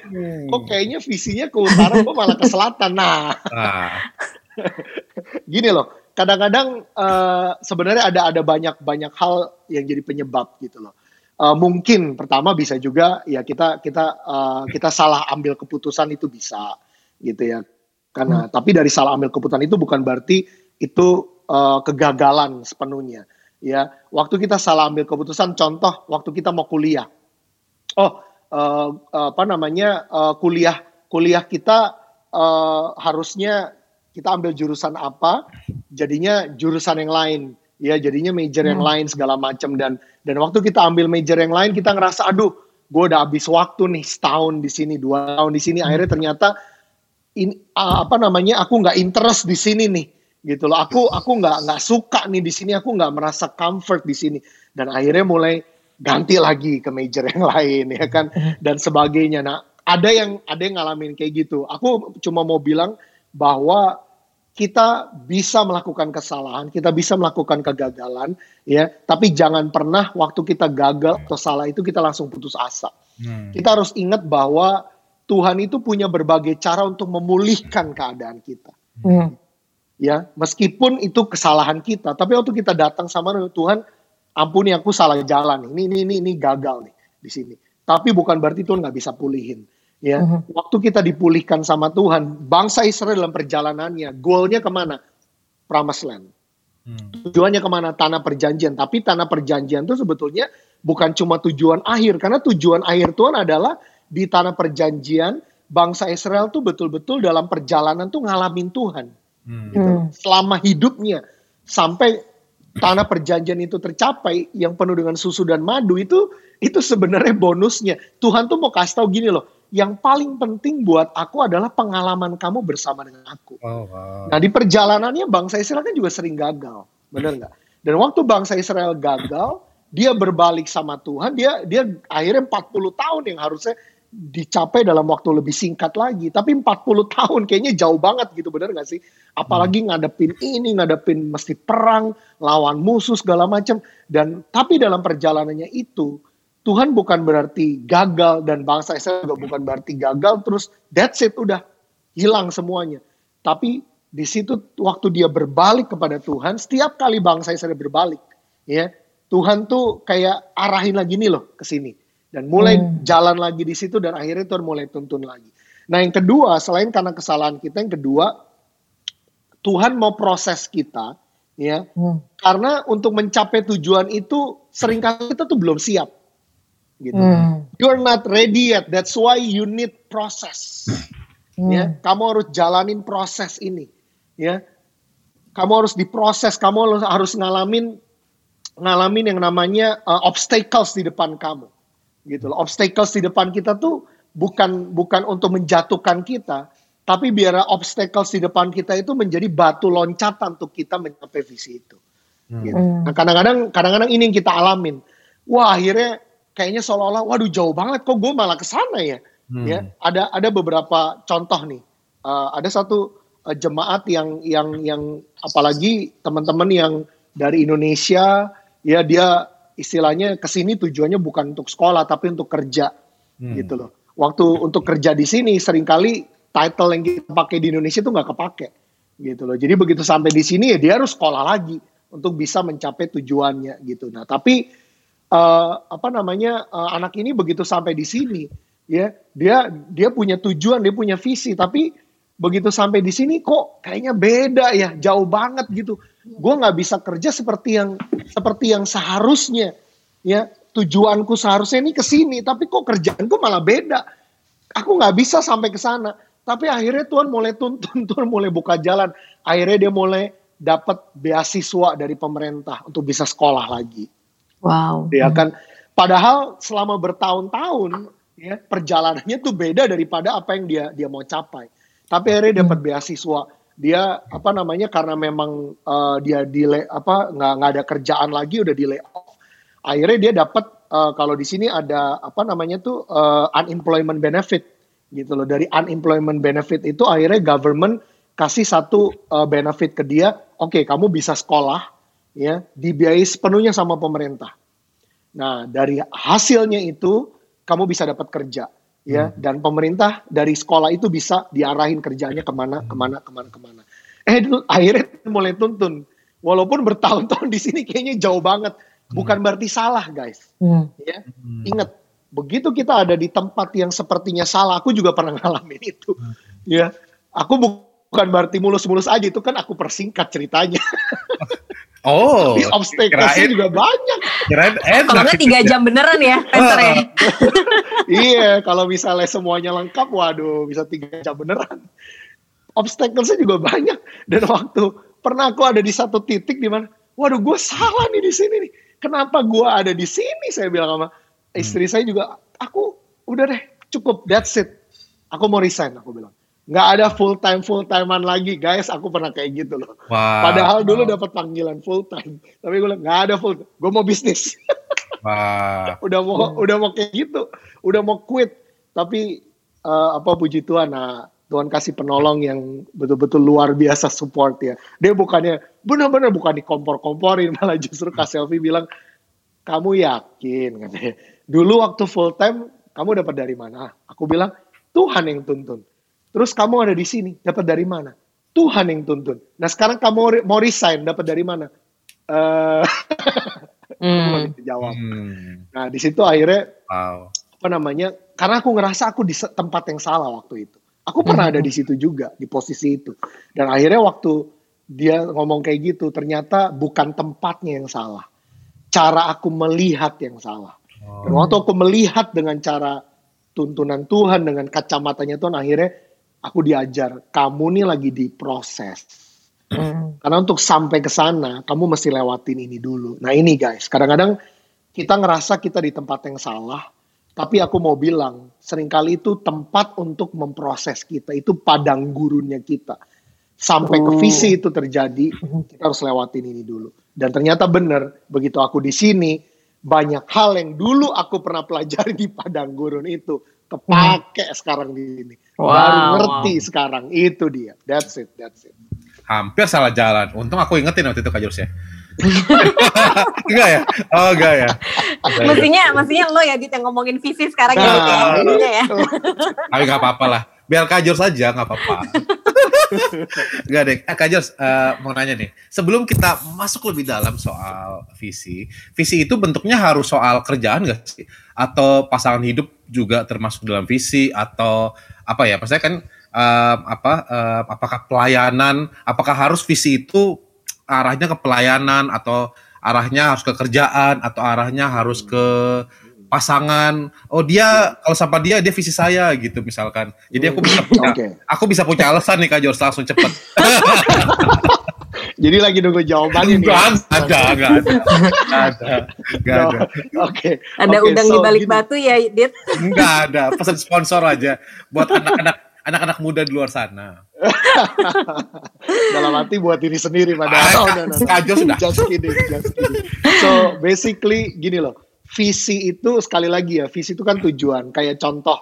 Kok kayaknya visinya ke utara, kok malah ke selatan. Nah. Ah. Gini loh, kadang-kadang uh, sebenarnya ada ada banyak banyak hal yang jadi penyebab gitu loh uh, mungkin pertama bisa juga ya kita kita uh, kita salah ambil keputusan itu bisa gitu ya karena hmm. tapi dari salah ambil keputusan itu bukan berarti itu uh, kegagalan sepenuhnya ya. Waktu kita salah ambil keputusan contoh waktu kita mau kuliah. Oh uh, apa namanya uh, kuliah kuliah kita uh, harusnya kita ambil jurusan apa jadinya jurusan yang lain ya. Jadinya major yang hmm. lain segala macam. Dan dan waktu kita ambil major yang lain kita ngerasa aduh gue udah habis waktu nih setahun di sini dua tahun di sini. Akhirnya ternyata ini apa namanya aku nggak interest di sini nih gitu loh aku aku nggak nggak suka nih di sini aku nggak merasa comfort di sini dan akhirnya mulai ganti lagi ke major yang lain ya kan dan sebagainya nah ada yang ada yang ngalamin kayak gitu aku cuma mau bilang bahwa kita bisa melakukan kesalahan, kita bisa melakukan kegagalan, ya. Tapi jangan pernah waktu kita gagal atau salah itu kita langsung putus asa. Hmm. Kita harus ingat bahwa Tuhan itu punya berbagai cara untuk memulihkan keadaan kita. Hmm. Ya, meskipun itu kesalahan kita, tapi waktu kita datang sama Tuhan, ampuni aku salah jalan, ini ini ini, ini gagal nih di sini. Tapi bukan berarti Tuhan nggak bisa pulihin ya. Uh-huh. waktu kita dipulihkan sama Tuhan bangsa Israel dalam perjalanannya goalnya ke mana? Promised land. Hmm. tujuannya ke mana? Tanah perjanjian. Tapi tanah perjanjian itu sebetulnya bukan cuma tujuan akhir karena tujuan akhir Tuhan adalah di tanah perjanjian bangsa Israel tuh betul-betul dalam perjalanan tuh ngalamin Tuhan hmm. gitu. Hmm. selama hidupnya sampai tanah perjanjian itu tercapai yang penuh dengan susu dan madu itu itu sebenarnya bonusnya Tuhan tuh mau kasih tahu gini loh yang paling penting buat aku adalah pengalaman kamu bersama dengan aku. Oh, wow. Nah di perjalanannya bangsa Israel kan juga sering gagal, benar nggak? Dan waktu bangsa Israel gagal, dia berbalik sama Tuhan, dia dia akhirnya 40 tahun yang harusnya dicapai dalam waktu lebih singkat lagi. Tapi 40 tahun kayaknya jauh banget gitu, benar nggak sih? Apalagi hmm. ngadepin ini, ngadepin mesti perang, lawan musuh segala macam. Dan tapi dalam perjalanannya itu, Tuhan bukan berarti gagal dan bangsa Israel juga bukan berarti gagal terus that's it udah hilang semuanya. Tapi di situ waktu dia berbalik kepada Tuhan, setiap kali bangsa Israel berbalik, ya Tuhan tuh kayak arahin lagi nih loh ke sini dan mulai hmm. jalan lagi di situ dan akhirnya Tuhan mulai tuntun lagi. Nah yang kedua selain karena kesalahan kita, yang kedua Tuhan mau proses kita, ya hmm. karena untuk mencapai tujuan itu sering kali kita tuh belum siap, gitu. Hmm. You're not ready yet. That's why you need process. Hmm. Ya, kamu harus jalanin proses ini ya kamu harus diproses kamu harus ngalamin ngalamin yang namanya uh, obstacles di depan kamu gitu loh obstacles di depan kita tuh bukan bukan untuk menjatuhkan kita tapi biar obstacles di depan kita itu menjadi batu loncatan untuk kita mencapai visi itu hmm. gitu. Hmm. nah kadang-kadang kadang-kadang ini yang kita alamin wah akhirnya kayaknya seolah-olah waduh jauh banget kok gue malah ke sana ya hmm. ya ada ada beberapa contoh nih uh, ada satu uh, jemaat yang yang yang apalagi teman-teman yang dari Indonesia ya dia istilahnya ke sini tujuannya bukan untuk sekolah tapi untuk kerja hmm. gitu loh. Waktu untuk kerja di sini sering kali title yang kita pakai di Indonesia itu nggak kepake gitu loh. Jadi begitu sampai di sini ya dia harus sekolah lagi untuk bisa mencapai tujuannya gitu. Nah tapi uh, apa namanya uh, anak ini begitu sampai di sini ya dia dia punya tujuan dia punya visi tapi begitu sampai di sini kok kayaknya beda ya jauh banget gitu gue nggak bisa kerja seperti yang seperti yang seharusnya. Ya tujuanku seharusnya ini ke sini tapi kok kerjaanku malah beda. Aku nggak bisa sampai ke sana. Tapi akhirnya Tuhan mulai tuntun Tuhan mulai buka jalan. Akhirnya dia mulai dapat beasiswa dari pemerintah untuk bisa sekolah lagi. Wow. Dia kan? Padahal selama bertahun-tahun ya perjalanannya tuh beda daripada apa yang dia dia mau capai. Tapi akhirnya dapat hmm. beasiswa dia apa namanya karena memang uh, dia di apa nggak nggak ada kerjaan lagi udah di layoff akhirnya dia dapat uh, kalau di sini ada apa namanya tuh uh, unemployment benefit gitu loh. Dari unemployment benefit itu akhirnya government kasih satu uh, benefit ke dia. Oke okay, kamu bisa sekolah ya dibiayai sepenuhnya sama pemerintah. Nah dari hasilnya itu kamu bisa dapat kerja ya hmm. dan pemerintah dari sekolah itu bisa diarahin kerjanya ke mana ke mana ke mana ke mana eh akhirnya mulai tuntun walaupun bertahun-tahun di sini kayaknya jauh banget bukan hmm. berarti salah guys hmm. ya hmm. ingat begitu kita ada di tempat yang sepertinya salah aku juga pernah ngalamin itu hmm. ya aku bukan berarti mulus-mulus aja itu kan aku persingkat ceritanya Oh, Tapi obstacle juga banyak. Kirain enak. Kalau tiga jam beneran ya, Peter ya. iya, kalau misalnya semuanya lengkap, waduh, bisa tiga jam beneran. Obstacle-nya juga banyak. Dan waktu pernah aku ada di satu titik di mana, waduh, gue salah nih di sini nih. Kenapa gue ada di sini? Saya bilang sama istri hmm. saya juga, aku udah deh, cukup, that's it. Aku mau resign, aku bilang nggak ada full time full timean lagi guys. Aku pernah kayak gitu loh. Wow. padahal dulu dapat panggilan full time. Tapi gue nggak ada full gue mau bisnis. Wow. udah mau udah mau kayak gitu. Udah mau quit. Tapi uh, apa puji Tuhan. Nah Tuhan kasih penolong yang betul-betul luar biasa support ya. Dia bukannya benar-benar bukan dikompor-komporin malah justru Kak Selfie bilang kamu yakin? Katanya. Dulu waktu full time kamu dapat dari mana? Aku bilang Tuhan yang tuntun Terus kamu ada di sini, dapat dari mana? Tuhan yang tuntun. Nah sekarang kamu mau resign, dapat dari mana? Uh, hmm. jawab. Hmm. Nah di situ akhirnya wow. apa namanya? Karena aku ngerasa aku di tempat yang salah waktu itu. Aku pernah hmm. ada di situ juga di posisi itu. Dan akhirnya waktu dia ngomong kayak gitu, ternyata bukan tempatnya yang salah, cara aku melihat yang salah. Oh. Dan waktu aku melihat dengan cara tuntunan Tuhan dengan kacamatanya Tuhan akhirnya aku diajar kamu nih lagi diproses. Hmm. Karena untuk sampai ke sana kamu mesti lewatin ini dulu. Nah ini guys, kadang-kadang kita ngerasa kita di tempat yang salah, tapi aku mau bilang sering kali itu tempat untuk memproses kita, itu padang gurunnya kita. Sampai ke visi oh. itu terjadi, kita harus lewatin ini dulu. Dan ternyata benar, begitu aku di sini, banyak hal yang dulu aku pernah pelajari di padang gurun itu kepake hmm. sekarang di sini. Wow, Baru ngerti wow. sekarang. Itu dia. That's it, that's it. Hampir salah jalan. Untung aku ingetin waktu itu Kak Jurs ya. enggak ya? Oh enggak ya? mestinya mestinya lo ya Dit yang ngomongin visi sekarang nah, ya, ya. ya. Tapi nggak apa-apa lah. Biar kajur saja nggak apa-apa. Gak deh, eh, Kak Jos, uh, mau nanya nih. Sebelum kita masuk lebih dalam soal visi, visi itu bentuknya harus soal kerjaan gak sih? Atau pasangan hidup juga termasuk dalam visi? Atau apa ya? Maksudnya kan uh, apa? Uh, apakah pelayanan? Apakah harus visi itu arahnya ke pelayanan atau arahnya harus ke kerjaan atau arahnya harus ke pasangan oh dia kalau sama dia dia visi saya gitu misalkan jadi aku bisa punya okay. aku bisa punya alasan nih kak langsung cepet jadi lagi nunggu jawabannya nih ada ada nggak ada. Nggak ada nggak ada. Oke. Okay. ada okay, udang so, di balik gini. batu ya Dit? Nggak ada pesan sponsor aja buat anak-anak anak-anak muda di luar sana. Dalam hati buat diri sendiri padahal oh, no, no, no. sudah. Just kidding just kidding. So basically gini loh. Visi itu sekali lagi ya visi itu kan tujuan. Kayak contoh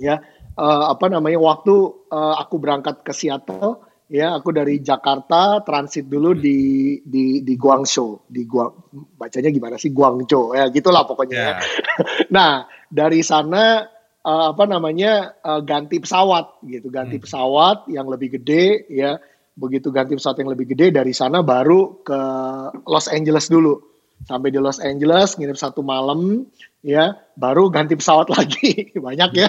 ya. Uh, apa namanya waktu uh, aku berangkat ke Seattle ya aku dari Jakarta transit dulu di di di Guangzhou. Di Guang bacanya gimana sih? Guangzhou. Ya gitulah pokoknya yeah. nah dari sana uh, apa namanya uh, ganti pesawat gitu. Ganti hmm. pesawat yang lebih gede ya. Begitu ganti pesawat yang lebih gede dari sana baru ke Los Angeles dulu. Sampai di Los Angeles nginep satu malam ya. Baru ganti pesawat lagi. Banyak ya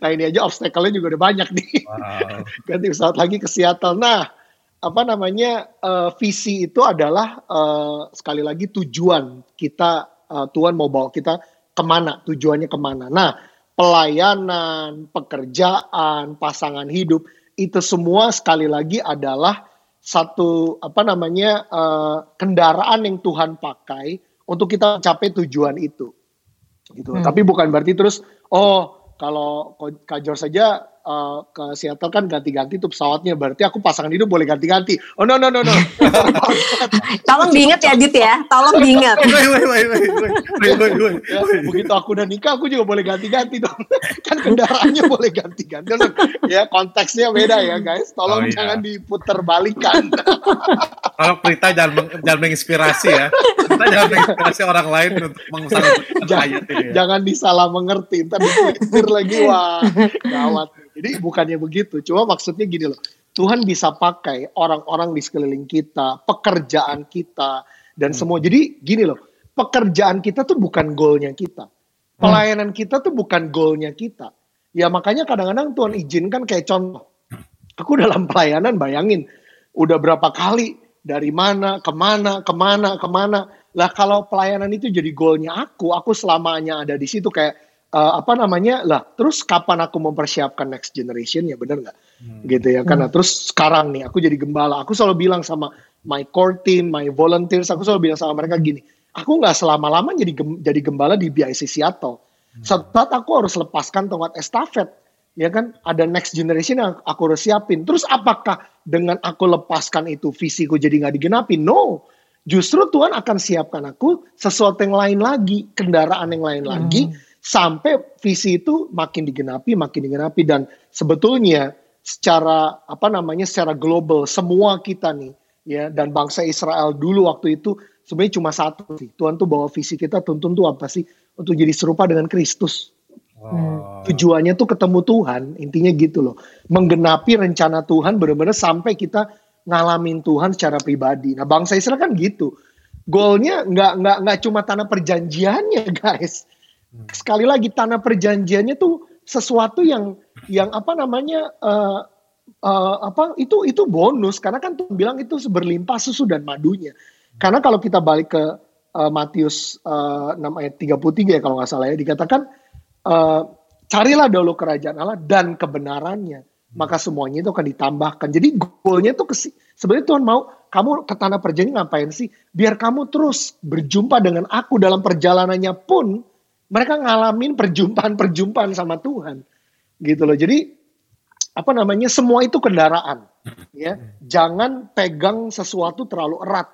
nah ini aja obstacle-nya juga udah banyak nih. Wow. ganti pesawat lagi ke Seattle. Nah apa namanya uh, visi itu adalah uh, sekali lagi tujuan kita uh, Tuhan mau bawa kita ke mana tujuannya ke mana. Nah pelayanan pekerjaan pasangan hidup itu semua sekali lagi adalah satu apa namanya uh, kendaraan yang Tuhan pakai untuk kita mencapai tujuan itu. Gitu. Hmm. tapi bukan berarti terus oh kalau kajor saja uh, ke Seattle kan ganti-ganti tuh pesawatnya. Berarti aku pasangan hidup boleh ganti-ganti. Oh no no no no. Tolong diingat ya Dit ya. Tolong diingat. Ya, begitu aku udah nikah aku juga boleh ganti-ganti dong. Kan kendaraannya boleh ganti-ganti. Ya konteksnya beda ya guys. Tolong oh, iya. jangan diputar balikan kalau Prita jangan jangan menginspirasi ya. Kita jangan menginspirasi orang lain untuk mengusahakan jangan, ya. jangan disalah mengerti. Ntar dipikir lagi wah gawat jadi bukannya begitu, cuma maksudnya gini loh. Tuhan bisa pakai orang-orang di sekeliling kita, pekerjaan kita, dan hmm. semua. Jadi gini loh, pekerjaan kita tuh bukan goalnya kita. Pelayanan hmm. kita tuh bukan goalnya kita. Ya makanya kadang-kadang Tuhan izinkan kayak contoh. Aku dalam pelayanan bayangin, udah berapa kali, dari mana, ke mana, ke mana, ke mana. Lah kalau pelayanan itu jadi goalnya aku, aku selamanya ada di situ kayak uh, apa namanya? Lah terus kapan aku mempersiapkan next generation? Ya bener nggak? Hmm. gitu ya karena hmm. terus sekarang nih aku jadi gembala. Aku selalu bilang sama my core team my volunteers aku selalu bilang sama mereka gini aku nggak selama lama jadi gem, jadi gembala di BIC Seattle. Hmm. saat aku harus lepaskan tongkat estafet. Ya kan? Ada next generation yang aku harus siapin. Terus apakah dengan aku lepaskan itu visiku jadi nggak digenapi? No. Justru Tuhan akan siapkan aku sesuatu yang lain lagi kendaraan yang lain hmm. lagi sampai visi itu makin digenapi, makin digenapi dan sebetulnya secara apa namanya secara global semua kita nih ya dan bangsa Israel dulu waktu itu sebenarnya cuma satu sih Tuhan tuh bawa visi kita tuntun tuh apa sih untuk jadi serupa dengan Kristus. Wow. Tujuannya tuh ketemu Tuhan, intinya gitu loh. Menggenapi rencana Tuhan benar-benar sampai kita ngalamin Tuhan secara pribadi. Nah, bangsa Israel kan gitu. Goalnya nggak nggak nggak cuma tanah perjanjiannya, guys. Hmm. Sekali lagi tanah perjanjiannya tuh sesuatu yang yang apa namanya uh, uh, apa itu itu bonus karena kan Tuhan bilang itu berlimpah susu dan madunya. Karena kalau kita balik ke uh, Matius uh, 6 ayat 33 ya kalau nggak salah ya dikatakan uh, carilah dahulu kerajaan Allah dan kebenarannya maka semuanya itu akan ditambahkan. Jadi goalnya tuh sebenarnya Tuhan mau kamu ke tanah perjanjian ngapain sih? Biar kamu terus berjumpa dengan aku dalam perjalanannya pun mereka ngalamin perjumpaan-perjumpaan sama Tuhan gitu loh. Jadi apa namanya semua itu kendaraan ya. Jangan pegang sesuatu terlalu erat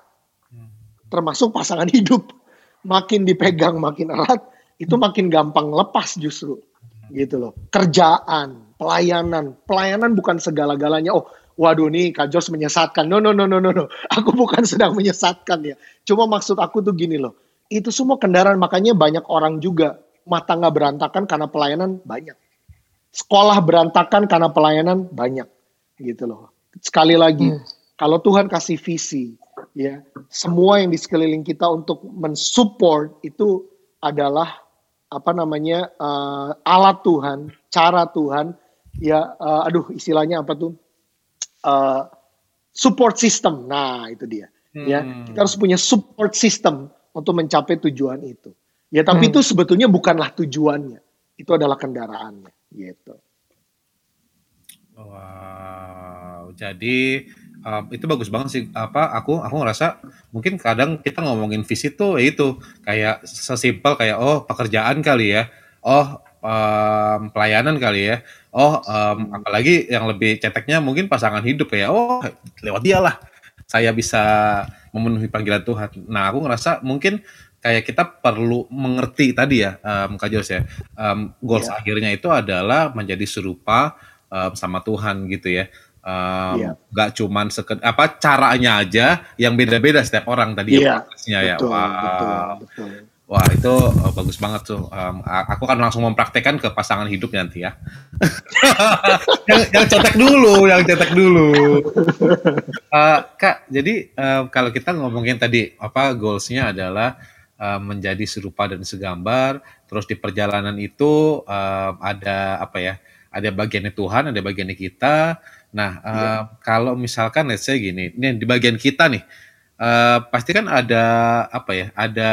termasuk pasangan hidup. Makin dipegang makin erat itu makin gampang lepas justru gitu loh. Kerjaan pelayanan. Pelayanan bukan segala-galanya oh waduh nih Kak Jos menyesatkan. No no no no no no. Aku bukan sedang menyesatkan ya. Cuma maksud aku tuh gini loh itu semua kendaraan makanya banyak orang juga mata nggak berantakan karena pelayanan banyak. Sekolah berantakan karena pelayanan banyak gitu loh. Sekali lagi, hmm. kalau Tuhan kasih visi, ya semua yang di sekeliling kita untuk mensupport itu adalah apa namanya uh, alat Tuhan, cara Tuhan, ya uh, aduh istilahnya apa tuh uh, support system. Nah itu dia, ya. hmm. ya kita harus punya support system untuk mencapai tujuan itu. Ya tapi hmm. itu sebetulnya bukanlah tujuannya, itu adalah kendaraannya, gitu. Wow, jadi um, itu bagus banget sih. Apa aku aku ngerasa mungkin kadang kita ngomongin visi tuh ya itu kayak sesimpel kayak oh pekerjaan kali ya, oh um, pelayanan kali ya, oh um, apalagi yang lebih ceteknya mungkin pasangan hidup ya, oh lewat dia lah saya bisa memenuhi panggilan Tuhan. Nah aku ngerasa mungkin kayak kita perlu mengerti tadi ya um, Kak Jos ya, um, goals yeah. akhirnya itu adalah menjadi serupa um, sama Tuhan gitu ya. Um, yeah. Gak cuman seked, apa caranya aja yang beda-beda setiap orang tadi yeah. ya ya. Wah, betul, betul. Wah itu uh, bagus banget tuh. Um, aku kan langsung mempraktekkan ke pasangan hidup nanti ya. yang, yang cetek dulu, yang cetek dulu. Uh, Kak, jadi uh, kalau kita ngomongin tadi apa goalsnya adalah uh, menjadi serupa dan segambar. Terus di perjalanan itu uh, ada apa ya? ada bagiannya Tuhan, ada bagiannya kita. Nah, uh, ya. kalau misalkan let's say gini, ini di bagian kita nih, uh, pasti kan ada apa ya? Ada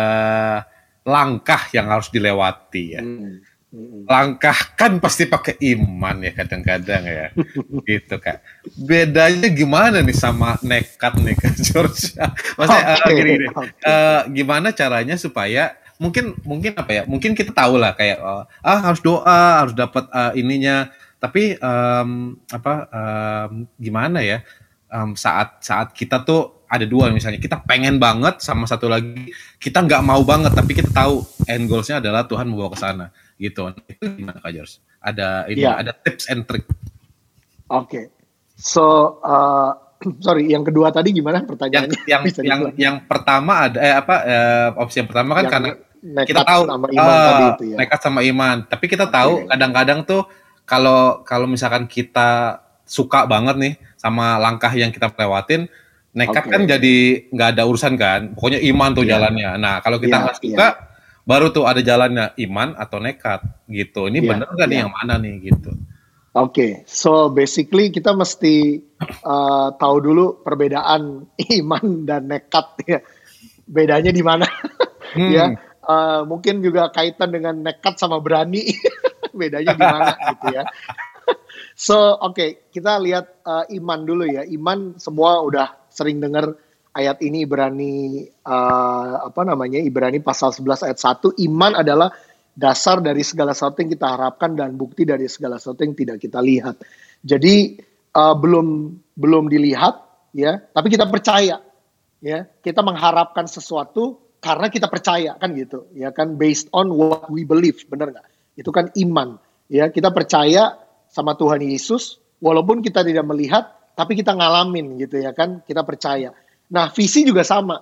langkah yang harus dilewati ya. Hmm. hmm. Langkah kan pasti pakai iman ya kadang-kadang ya, gitu kak. Bedanya gimana nih sama nekat nih kak George? Maksudnya okay. uh, gini, gini. Okay. Uh, gimana caranya supaya mungkin mungkin apa ya mungkin kita tahu lah kayak uh, ah harus doa harus dapat uh, ininya tapi um, apa um, gimana ya um, saat saat kita tuh ada dua misalnya kita pengen banget sama satu lagi kita nggak mau banget tapi kita tahu end goalsnya adalah Tuhan membawa ke sana gitu itu gimana kak Jors ada ini yeah. ada tips and trick oke okay. so uh, sorry yang kedua tadi gimana pertanyaannya yang yang yang, yang pertama ada eh apa eh, opsi yang pertama kan yang, karena nekat kita tahu sama iman uh, tadi itu ya. Nekat sama iman. Tapi kita tahu kadang-kadang tuh kalau kalau misalkan kita suka banget nih sama langkah yang kita lewatin, nekat okay. kan jadi nggak ada urusan kan. Pokoknya iman tuh yeah. jalannya. Nah kalau kita iya, nggak yeah, suka, yeah. baru tuh ada jalannya iman atau nekat gitu. Ini yeah, bener nggak yeah. nih iya. yang mana nih gitu? Oke, okay. so basically kita mesti uh, tahu dulu perbedaan iman dan nekat ya. Bedanya di mana? Hmm. ya, uh, mungkin juga kaitan dengan nekat sama berani bedanya gimana gitu ya so oke okay, kita lihat uh, iman dulu ya iman semua udah sering dengar ayat ini Ibrani uh, apa namanya Ibrani pasal 11 ayat 1 iman adalah dasar dari segala sesuatu yang kita harapkan dan bukti dari segala sesuatu yang tidak kita lihat. Jadi uh, belum belum dilihat ya tapi kita percaya ya kita mengharapkan sesuatu karena kita percaya kan gitu ya kan based on what we believe benar nggak? Itu kan iman ya kita percaya sama Tuhan Yesus walaupun kita tidak melihat tapi kita ngalamin gitu ya kan kita percaya. Nah visi juga sama.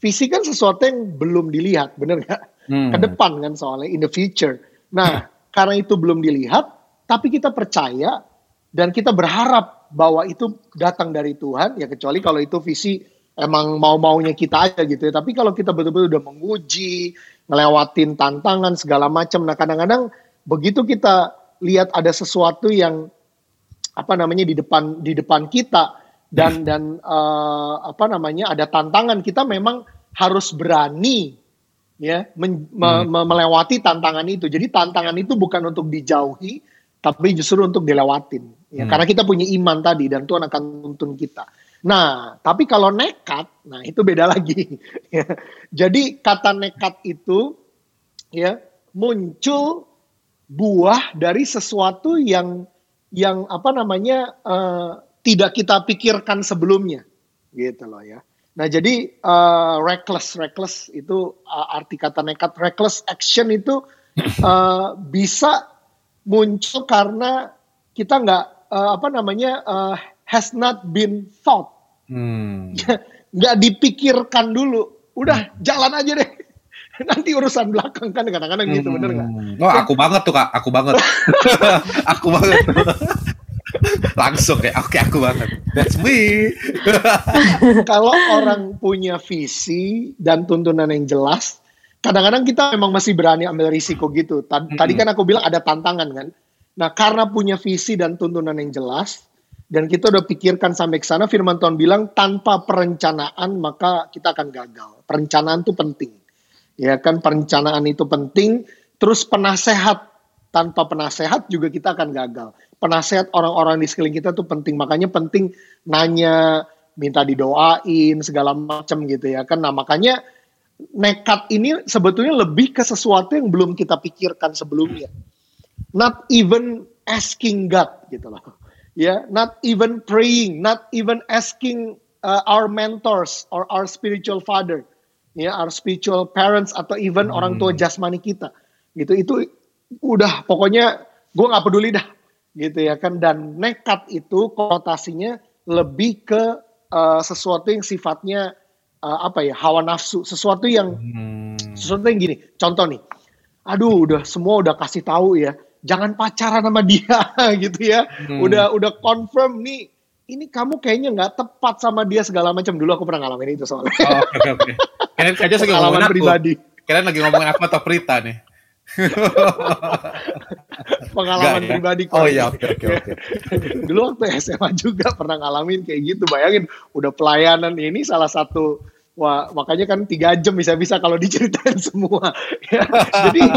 Visi kan sesuatu yang belum dilihat benar nggak? Hmm. ke depan kan soalnya in the future. Nah karena itu belum dilihat tapi kita percaya dan kita berharap bahwa itu datang dari Tuhan ya kecuali kalau itu visi emang mau-maunya kita aja gitu ya. Tapi kalau kita betul-betul udah menguji, ngelewatin tantangan segala macam, nah kadang-kadang begitu kita lihat ada sesuatu yang apa namanya di depan di depan kita dan hmm. dan uh, apa namanya ada tantangan kita memang harus berani ya men, hmm. me, melewati tantangan itu. Jadi tantangan itu bukan untuk dijauhi tapi justru untuk dilewatin ya hmm. karena kita punya iman tadi dan Tuhan akan tuntun kita. Nah, tapi kalau nekat, nah itu beda lagi. Ya. Jadi kata nekat itu ya muncul buah dari sesuatu yang yang apa namanya uh, tidak kita pikirkan sebelumnya, gitu loh ya. Nah jadi uh, reckless, reckless itu uh, arti kata nekat, reckless action itu uh, bisa muncul karena kita nggak uh, apa namanya uh, has not been thought. Hmm. Nggak dipikirkan dulu. Udah hmm. jalan aja deh. nanti urusan belakang kan kadang-kadang gitu bener nggak? Hmm. Oh aku banget tuh kak, aku banget, aku banget. Langsung kayak oke aku banget, that's me. Kalau orang punya visi dan tuntunan yang jelas, kadang-kadang kita memang masih berani ambil risiko gitu. Tadi, tadi kan aku bilang ada tantangan kan. Nah karena punya visi dan tuntunan yang jelas, dan kita udah pikirkan sampai ke sana, Firman Tuhan bilang tanpa perencanaan maka kita akan gagal. Perencanaan itu penting. Ya kan perencanaan itu penting, terus penasehat tanpa penasehat juga kita akan gagal. Penasehat orang-orang di sekeliling kita tuh penting, makanya penting nanya, minta didoain segala macam gitu ya kan. Nah, makanya nekat ini sebetulnya lebih ke sesuatu yang belum kita pikirkan sebelumnya. Not even asking God gitu loh ya, not even praying, not even asking uh, our mentors or our spiritual father, ya, our spiritual parents atau even hmm. orang tua jasmani kita, gitu. Itu udah pokoknya gue nggak peduli dah, gitu ya kan. Dan nekat itu konotasinya lebih ke uh, sesuatu yang sifatnya uh, apa ya hawa nafsu, sesuatu yang hmm. sesuatu yang gini. Contoh nih, aduh udah semua udah kasih tahu ya jangan pacaran sama dia gitu ya. Hmm. Udah udah confirm nih ini kamu kayaknya nggak tepat sama dia segala macam. Dulu aku pernah ngalamin itu soalnya. Oh, oke okay, oke. Okay. Kalian aja lagi ngomongin aku. pribadi. Kalian lagi ngomongin aku atau Prita nih? Pengalaman ya? pribadi. Oh iya, oke oke oke. Dulu waktu SMA juga pernah ngalamin kayak gitu. Bayangin udah pelayanan ini salah satu Wah, makanya kan tiga jam bisa-bisa kalau diceritain semua. ya, jadi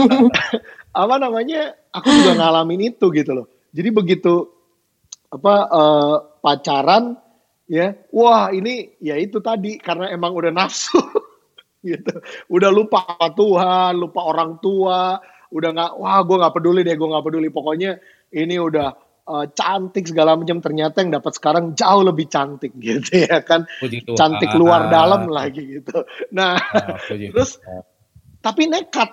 apa namanya? Aku juga ngalamin itu gitu loh. Jadi begitu apa uh, pacaran ya, wah ini ya itu tadi karena emang udah nafsu gitu. Udah lupa Tuhan, lupa orang tua, udah nggak wah gue nggak peduli deh, gue nggak peduli. Pokoknya ini udah uh, cantik segala macam ternyata yang dapat sekarang jauh lebih cantik gitu ya kan. Cantik luar dalam lagi gitu. Nah oh, terus tapi nekat.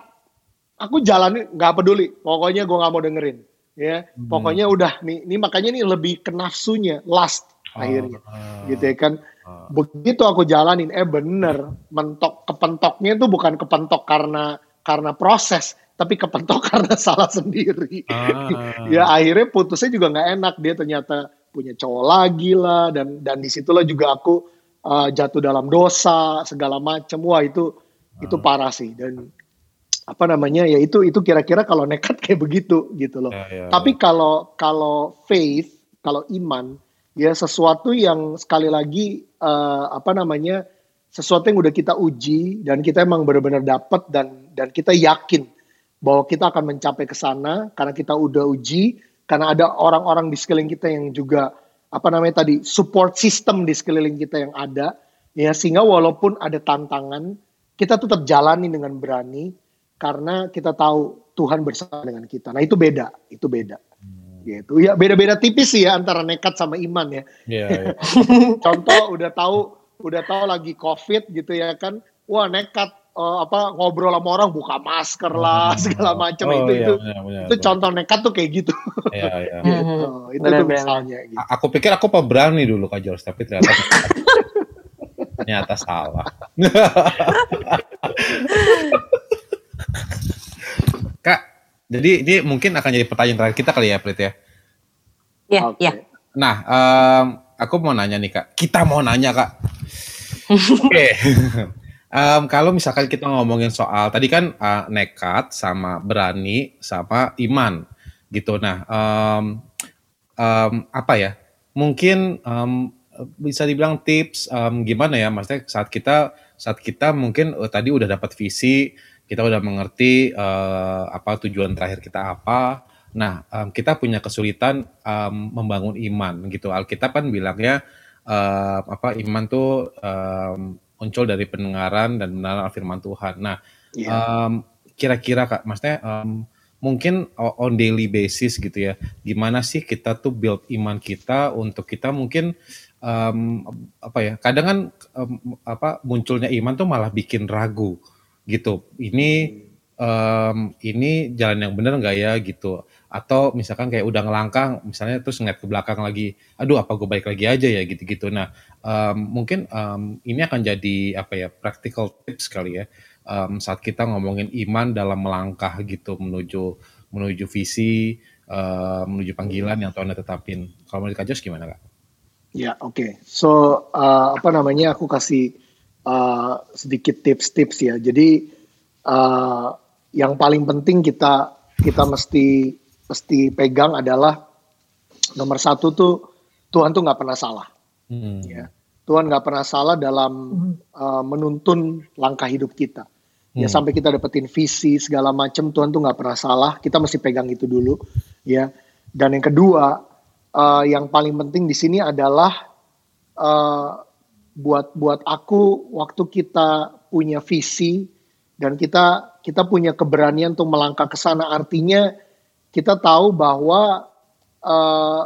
Aku jalan nggak peduli. Pokoknya gue nggak mau dengerin ya hmm. pokoknya udah nih ini makanya nih lebih ke nafsunya last oh, akhirnya uh, gitu ya kan uh. begitu aku jalanin eh bener mentok kepentoknya itu bukan kepentok karena karena proses tapi kepentok karena salah sendiri. Ah. ya akhirnya putusnya juga nggak enak dia ternyata punya cowok lagi lah dan dan di situlah juga aku uh, jatuh dalam dosa segala macam wah itu ah. itu parah sih dan apa namanya ya itu itu kira-kira kalau nekat kayak begitu gitu loh. Ya, ya, Tapi kalau kalau faith kalau iman ya sesuatu yang sekali lagi uh, apa namanya sesuatu yang udah kita uji dan kita emang benar-benar dapat dan dan kita yakin bahwa kita akan mencapai ke sana karena kita udah uji, karena ada orang-orang di sekeliling kita yang juga apa namanya tadi support system di sekeliling kita yang ada, ya sehingga walaupun ada tantangan, kita tetap jalani dengan berani karena kita tahu Tuhan bersama dengan kita. Nah itu beda, itu beda. Hmm. Gitu ya beda-beda tipis sih ya antara nekat sama iman ya. Yeah, yeah. Contoh udah tahu udah tahu lagi COVID gitu ya kan, wah nekat uh, apa ngobrol sama orang buka masker lah oh, segala macam oh, itu iya, itu bener, bener, itu bener. contoh nekat tuh kayak gitu. Iya, iya. gitu. itu bener, tuh misalnya. Gitu. Aku pikir aku pemberani dulu Kak George tapi ternyata ternyata salah. Kak, jadi ini mungkin akan jadi pertanyaan terakhir kita kali ya, Prit ya. Iya, iya. Nah, um, aku mau nanya nih Kak. Kita mau nanya Kak. Oke. Okay. Um, kalau misalkan kita ngomongin soal tadi kan uh, nekat sama berani sama iman gitu. Nah, um, um, apa ya? Mungkin um, bisa dibilang tips um, gimana ya, maksudnya saat kita saat kita mungkin uh, tadi udah dapat visi, kita udah mengerti uh, apa tujuan terakhir kita apa. Nah, um, kita punya kesulitan um, membangun iman gitu. Alkitab kan bilangnya uh, apa iman tuh um, muncul dari pendengaran dan benar firman Tuhan. Nah, yeah. um, kira-kira kak, maksudnya um, mungkin on daily basis gitu ya, gimana sih kita tuh build iman kita untuk kita mungkin um, apa ya? Kadang kan um, apa munculnya iman tuh malah bikin ragu gitu. Ini um, ini jalan yang benar nggak ya gitu atau misalkan kayak udah ngelangkang misalnya terus ngeliat ke belakang lagi aduh apa gue balik lagi aja ya gitu-gitu nah um, mungkin um, ini akan jadi apa ya practical tips kali ya um, saat kita ngomongin iman dalam melangkah gitu menuju menuju visi uh, menuju panggilan yang Tuhan tetapin. Kalau menurut Kak gimana kak? Ya oke. Okay. So uh, apa namanya aku kasih uh, sedikit tips-tips ya. Jadi uh, yang paling penting kita kita mesti mesti pegang adalah nomor satu tuh Tuhan tuh nggak pernah salah. Hmm. Ya. Tuhan nggak pernah salah dalam uh, menuntun langkah hidup kita. Ya hmm. sampai kita dapetin visi segala macam Tuhan tuh nggak pernah salah. Kita mesti pegang itu dulu, ya. Dan yang kedua, uh, yang paling penting di sini adalah uh, buat buat aku waktu kita punya visi dan kita kita punya keberanian untuk melangkah ke sana. Artinya kita tahu bahwa uh,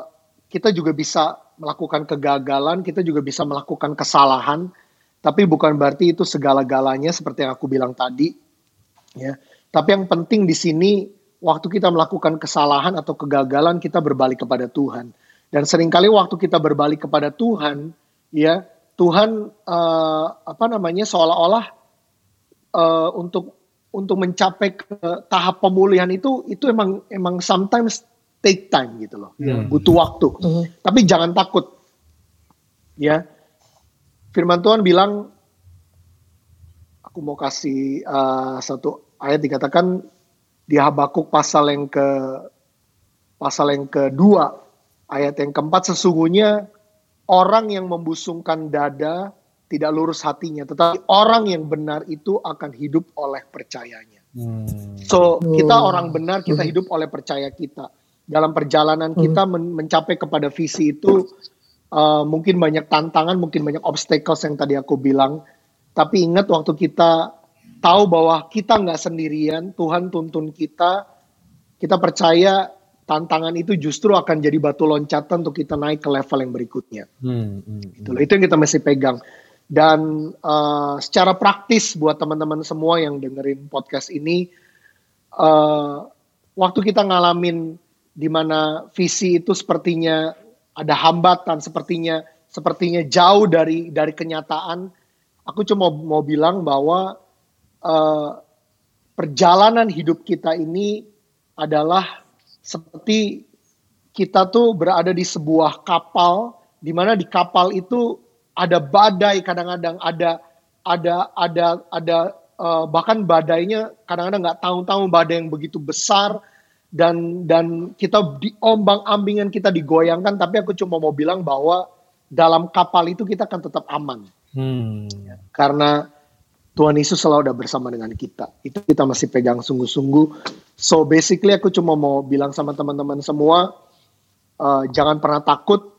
kita juga bisa melakukan kegagalan, kita juga bisa melakukan kesalahan tapi bukan berarti itu segala-galanya seperti yang aku bilang tadi. Ya. Tapi yang penting di sini waktu kita melakukan kesalahan atau kegagalan kita berbalik kepada Tuhan. Dan sering kali waktu kita berbalik kepada Tuhan, ya Tuhan uh, apa namanya seolah-olah uh, untuk untuk mencapai ke tahap pemulihan itu itu emang emang sometimes take time gitu loh, hmm. butuh waktu. Hmm. Tapi jangan takut, ya firman Tuhan bilang aku mau kasih uh, satu ayat dikatakan di Habakuk pasal yang ke pasal yang kedua ayat yang keempat sesungguhnya orang yang membusungkan dada tidak lurus hatinya tetapi orang yang benar itu akan hidup oleh percayanya. Hmm. So kita hmm. orang benar kita hmm. hidup oleh percaya kita dalam perjalanan kita men mencapai kepada visi itu Uh, mungkin banyak tantangan, mungkin banyak obstacles yang tadi aku bilang. Tapi ingat waktu kita tahu bahwa kita nggak sendirian, Tuhan tuntun kita, kita percaya tantangan itu justru akan jadi batu loncatan untuk kita naik ke level yang berikutnya. Hmm, hmm, hmm. Itu yang kita mesti pegang. Dan uh, secara praktis buat teman-teman semua yang dengerin podcast ini, uh, waktu kita ngalamin di mana visi itu sepertinya ada hambatan sepertinya sepertinya jauh dari dari kenyataan. Aku cuma mau bilang bahwa uh, perjalanan hidup kita ini adalah seperti kita tuh berada di sebuah kapal di mana di kapal itu ada badai kadang-kadang ada ada ada ada uh, bahkan badainya kadang-kadang nggak tahu-tahu badai yang begitu besar dan dan kita diombang ambingan kita digoyangkan tapi aku cuma mau bilang bahwa dalam kapal itu kita akan tetap aman hmm. ya, karena Tuhan Yesus selalu ada bersama dengan kita. Itu kita masih pegang sungguh-sungguh. So basically aku cuma mau bilang sama teman-teman semua uh, jangan pernah takut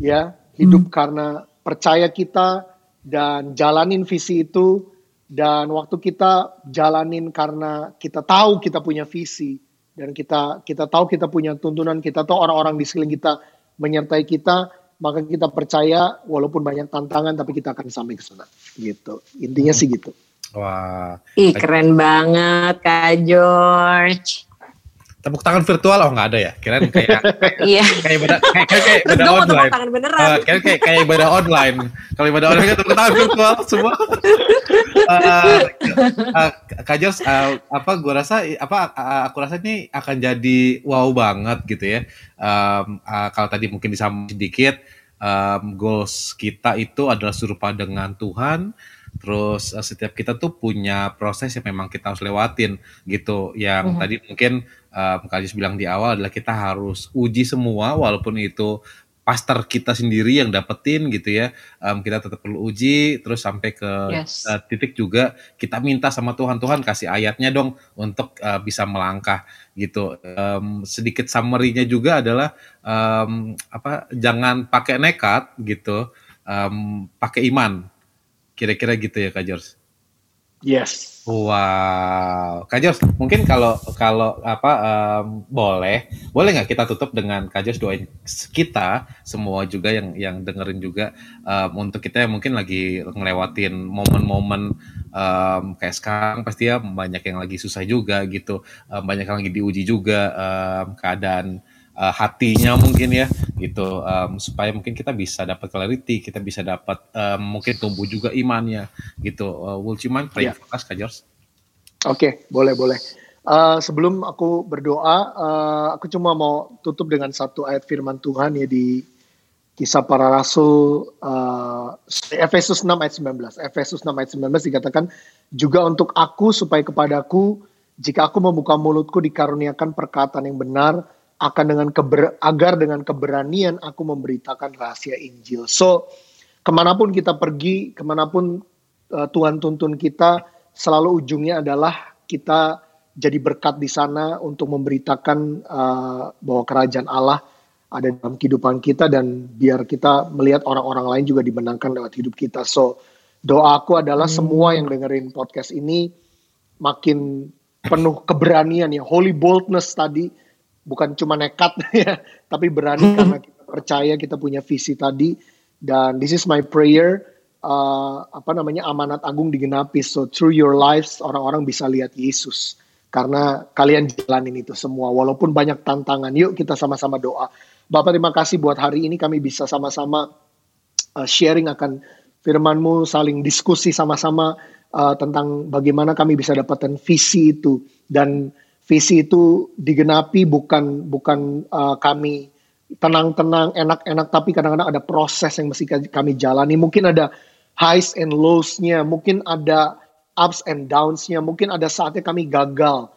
ya hidup hmm. karena percaya kita dan jalanin visi itu. Dan waktu kita jalanin karena kita tahu kita punya visi dan kita kita tahu kita punya tuntunan kita tahu orang-orang di sekeliling kita menyertai kita maka kita percaya walaupun banyak tantangan tapi kita akan sampai ke sana. Gitu. Intinya hmm. sih gitu. Wah. Ih keren banget kak George tepuk tangan virtual? Oh nggak ada ya? Kirain kayak iya. kayak ibadah kayak kayak, kayak ibadah online. tepuk tangan beneran. Uh, kayak kayak kayak ibadah online. Kalau ibadah online kan tepuk tangan virtual semua. Uh, uh, Kak Jos, uh, apa gue rasa apa uh, aku rasa ini akan jadi wow banget gitu ya. Um, uh, kalau tadi mungkin disambung sedikit um, goals kita itu adalah serupa dengan Tuhan Terus uh, setiap kita tuh punya proses yang memang kita harus lewatin gitu. Yang uh -huh. tadi mungkin uh, Kak bilang di awal adalah kita harus uji semua walaupun itu pastor kita sendiri yang dapetin gitu ya. Um, kita tetap perlu uji terus sampai ke yes. uh, titik juga kita minta sama Tuhan Tuhan kasih ayatnya dong untuk uh, bisa melangkah gitu. Um, sedikit summary-nya juga adalah um, apa jangan pakai nekat gitu. Um, pakai iman Kira-kira gitu ya Kak George? Yes. Wow, Kak George, mungkin kalau kalau apa um, boleh, boleh nggak kita tutup dengan Kak George doain kita semua juga yang yang dengerin juga um, untuk kita yang mungkin lagi ngelewatin momen-momen um, kayak sekarang pasti ya banyak yang lagi susah juga gitu, um, banyak yang lagi diuji juga um, keadaan uh, hatinya mungkin ya gitu um, supaya mungkin kita bisa dapat clarity kita bisa dapat um, mungkin tumbuh juga imannya gitu uh, will you mind pray yeah. for us Kak George? Oke, boleh boleh. Uh, sebelum aku berdoa, uh, aku cuma mau tutup dengan satu ayat firman Tuhan ya di kisah para rasul uh, Efesus 6 ayat 19. Efesus 6 ayat 19 dikatakan juga untuk aku supaya kepadaku jika aku membuka mulutku dikaruniakan perkataan yang benar akan dengan keber, agar dengan keberanian aku memberitakan rahasia Injil. So ke mana pun kita pergi, ke mana pun uh, Tuhan tuntun kita, selalu ujungnya adalah kita jadi berkat di sana untuk memberitakan uh, bahwa kerajaan Allah ada dalam kehidupan kita dan biar kita melihat orang-orang lain juga dimenangkan lewat hidup kita. So doaku adalah hmm. semua yang dengerin podcast ini makin penuh keberanian ya, holy boldness tadi bukan cuma nekat ya, tapi berani hmm. karena kita percaya kita punya visi tadi. Dan this is my prayer uh, apa namanya amanat agung digenapi. So through your lives orang-orang bisa lihat Yesus. Karena kalian jalanin itu semua walaupun banyak tantangan. Yuk kita sama-sama doa. Bapak terima kasih buat hari ini kami bisa sama-sama uh, sharing akan firmanmu saling diskusi sama-sama uh, tentang bagaimana kami bisa dapatkan visi itu. Dan visi itu digenapi bukan bukan uh, kami tenang-tenang enak-enak tapi kadang-kadang ada proses yang mesti kami jalani mungkin ada highs and lows-nya mungkin ada ups and downs-nya. Mungkin ada saatnya kami gagal.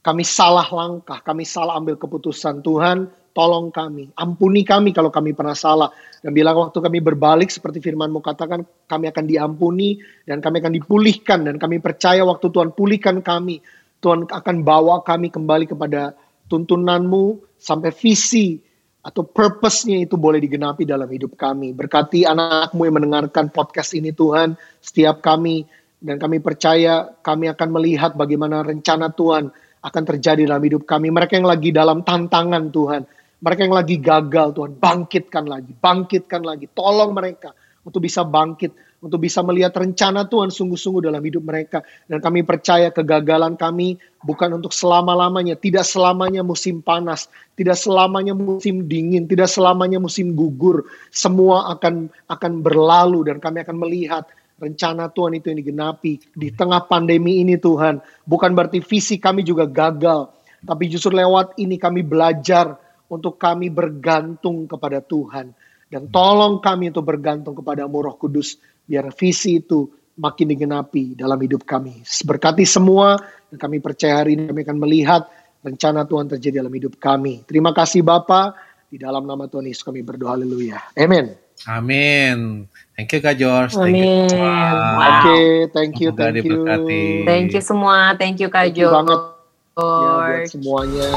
Kami salah langkah, kami salah ambil keputusan. Tuhan, tolong kami. Ampuni kami kalau kami pernah salah. Dan bilang waktu kami berbalik seperti firmanmu katakan, kami akan diampuni dan kami akan dipulihkan. Dan kami percaya waktu Tuhan pulihkan kami, Tuhan akan bawa kami kembali kepada tuntunanmu sampai visi atau purpose-nya itu boleh digenapi dalam hidup kami. Berkati anakmu yang mendengarkan podcast ini Tuhan, setiap kami dan kami percaya kami akan melihat bagaimana rencana Tuhan akan terjadi dalam hidup kami. Mereka yang lagi dalam tantangan Tuhan, mereka yang lagi gagal Tuhan, bangkitkan lagi, bangkitkan lagi. Tolong mereka untuk bisa bangkit, untuk bisa melihat rencana Tuhan sungguh-sungguh dalam hidup mereka. Dan kami percaya kegagalan kami bukan untuk selama-lamanya, tidak selamanya musim panas, tidak selamanya musim dingin, tidak selamanya musim gugur. Semua akan akan berlalu dan kami akan melihat rencana Tuhan itu yang digenapi di tengah pandemi ini Tuhan. Bukan berarti visi kami juga gagal, tapi justru lewat ini kami belajar untuk kami bergantung kepada Tuhan. Dan tolong kami untuk bergantung kepada Roh Kudus, biar visi itu makin digenapi dalam hidup kami. Berkati semua, dan kami percaya hari ini kami akan melihat rencana Tuhan terjadi dalam hidup kami. Terima kasih Bapak, di dalam nama Tuhan Yesus kami berdoa, haleluya. Amin. Amin. Thank you Kak George. Amin. Thank you Wow. Oke, okay, thank you, Semoga thank you. Thank you semua, thank you Kak George. banget ya, buat semuanya.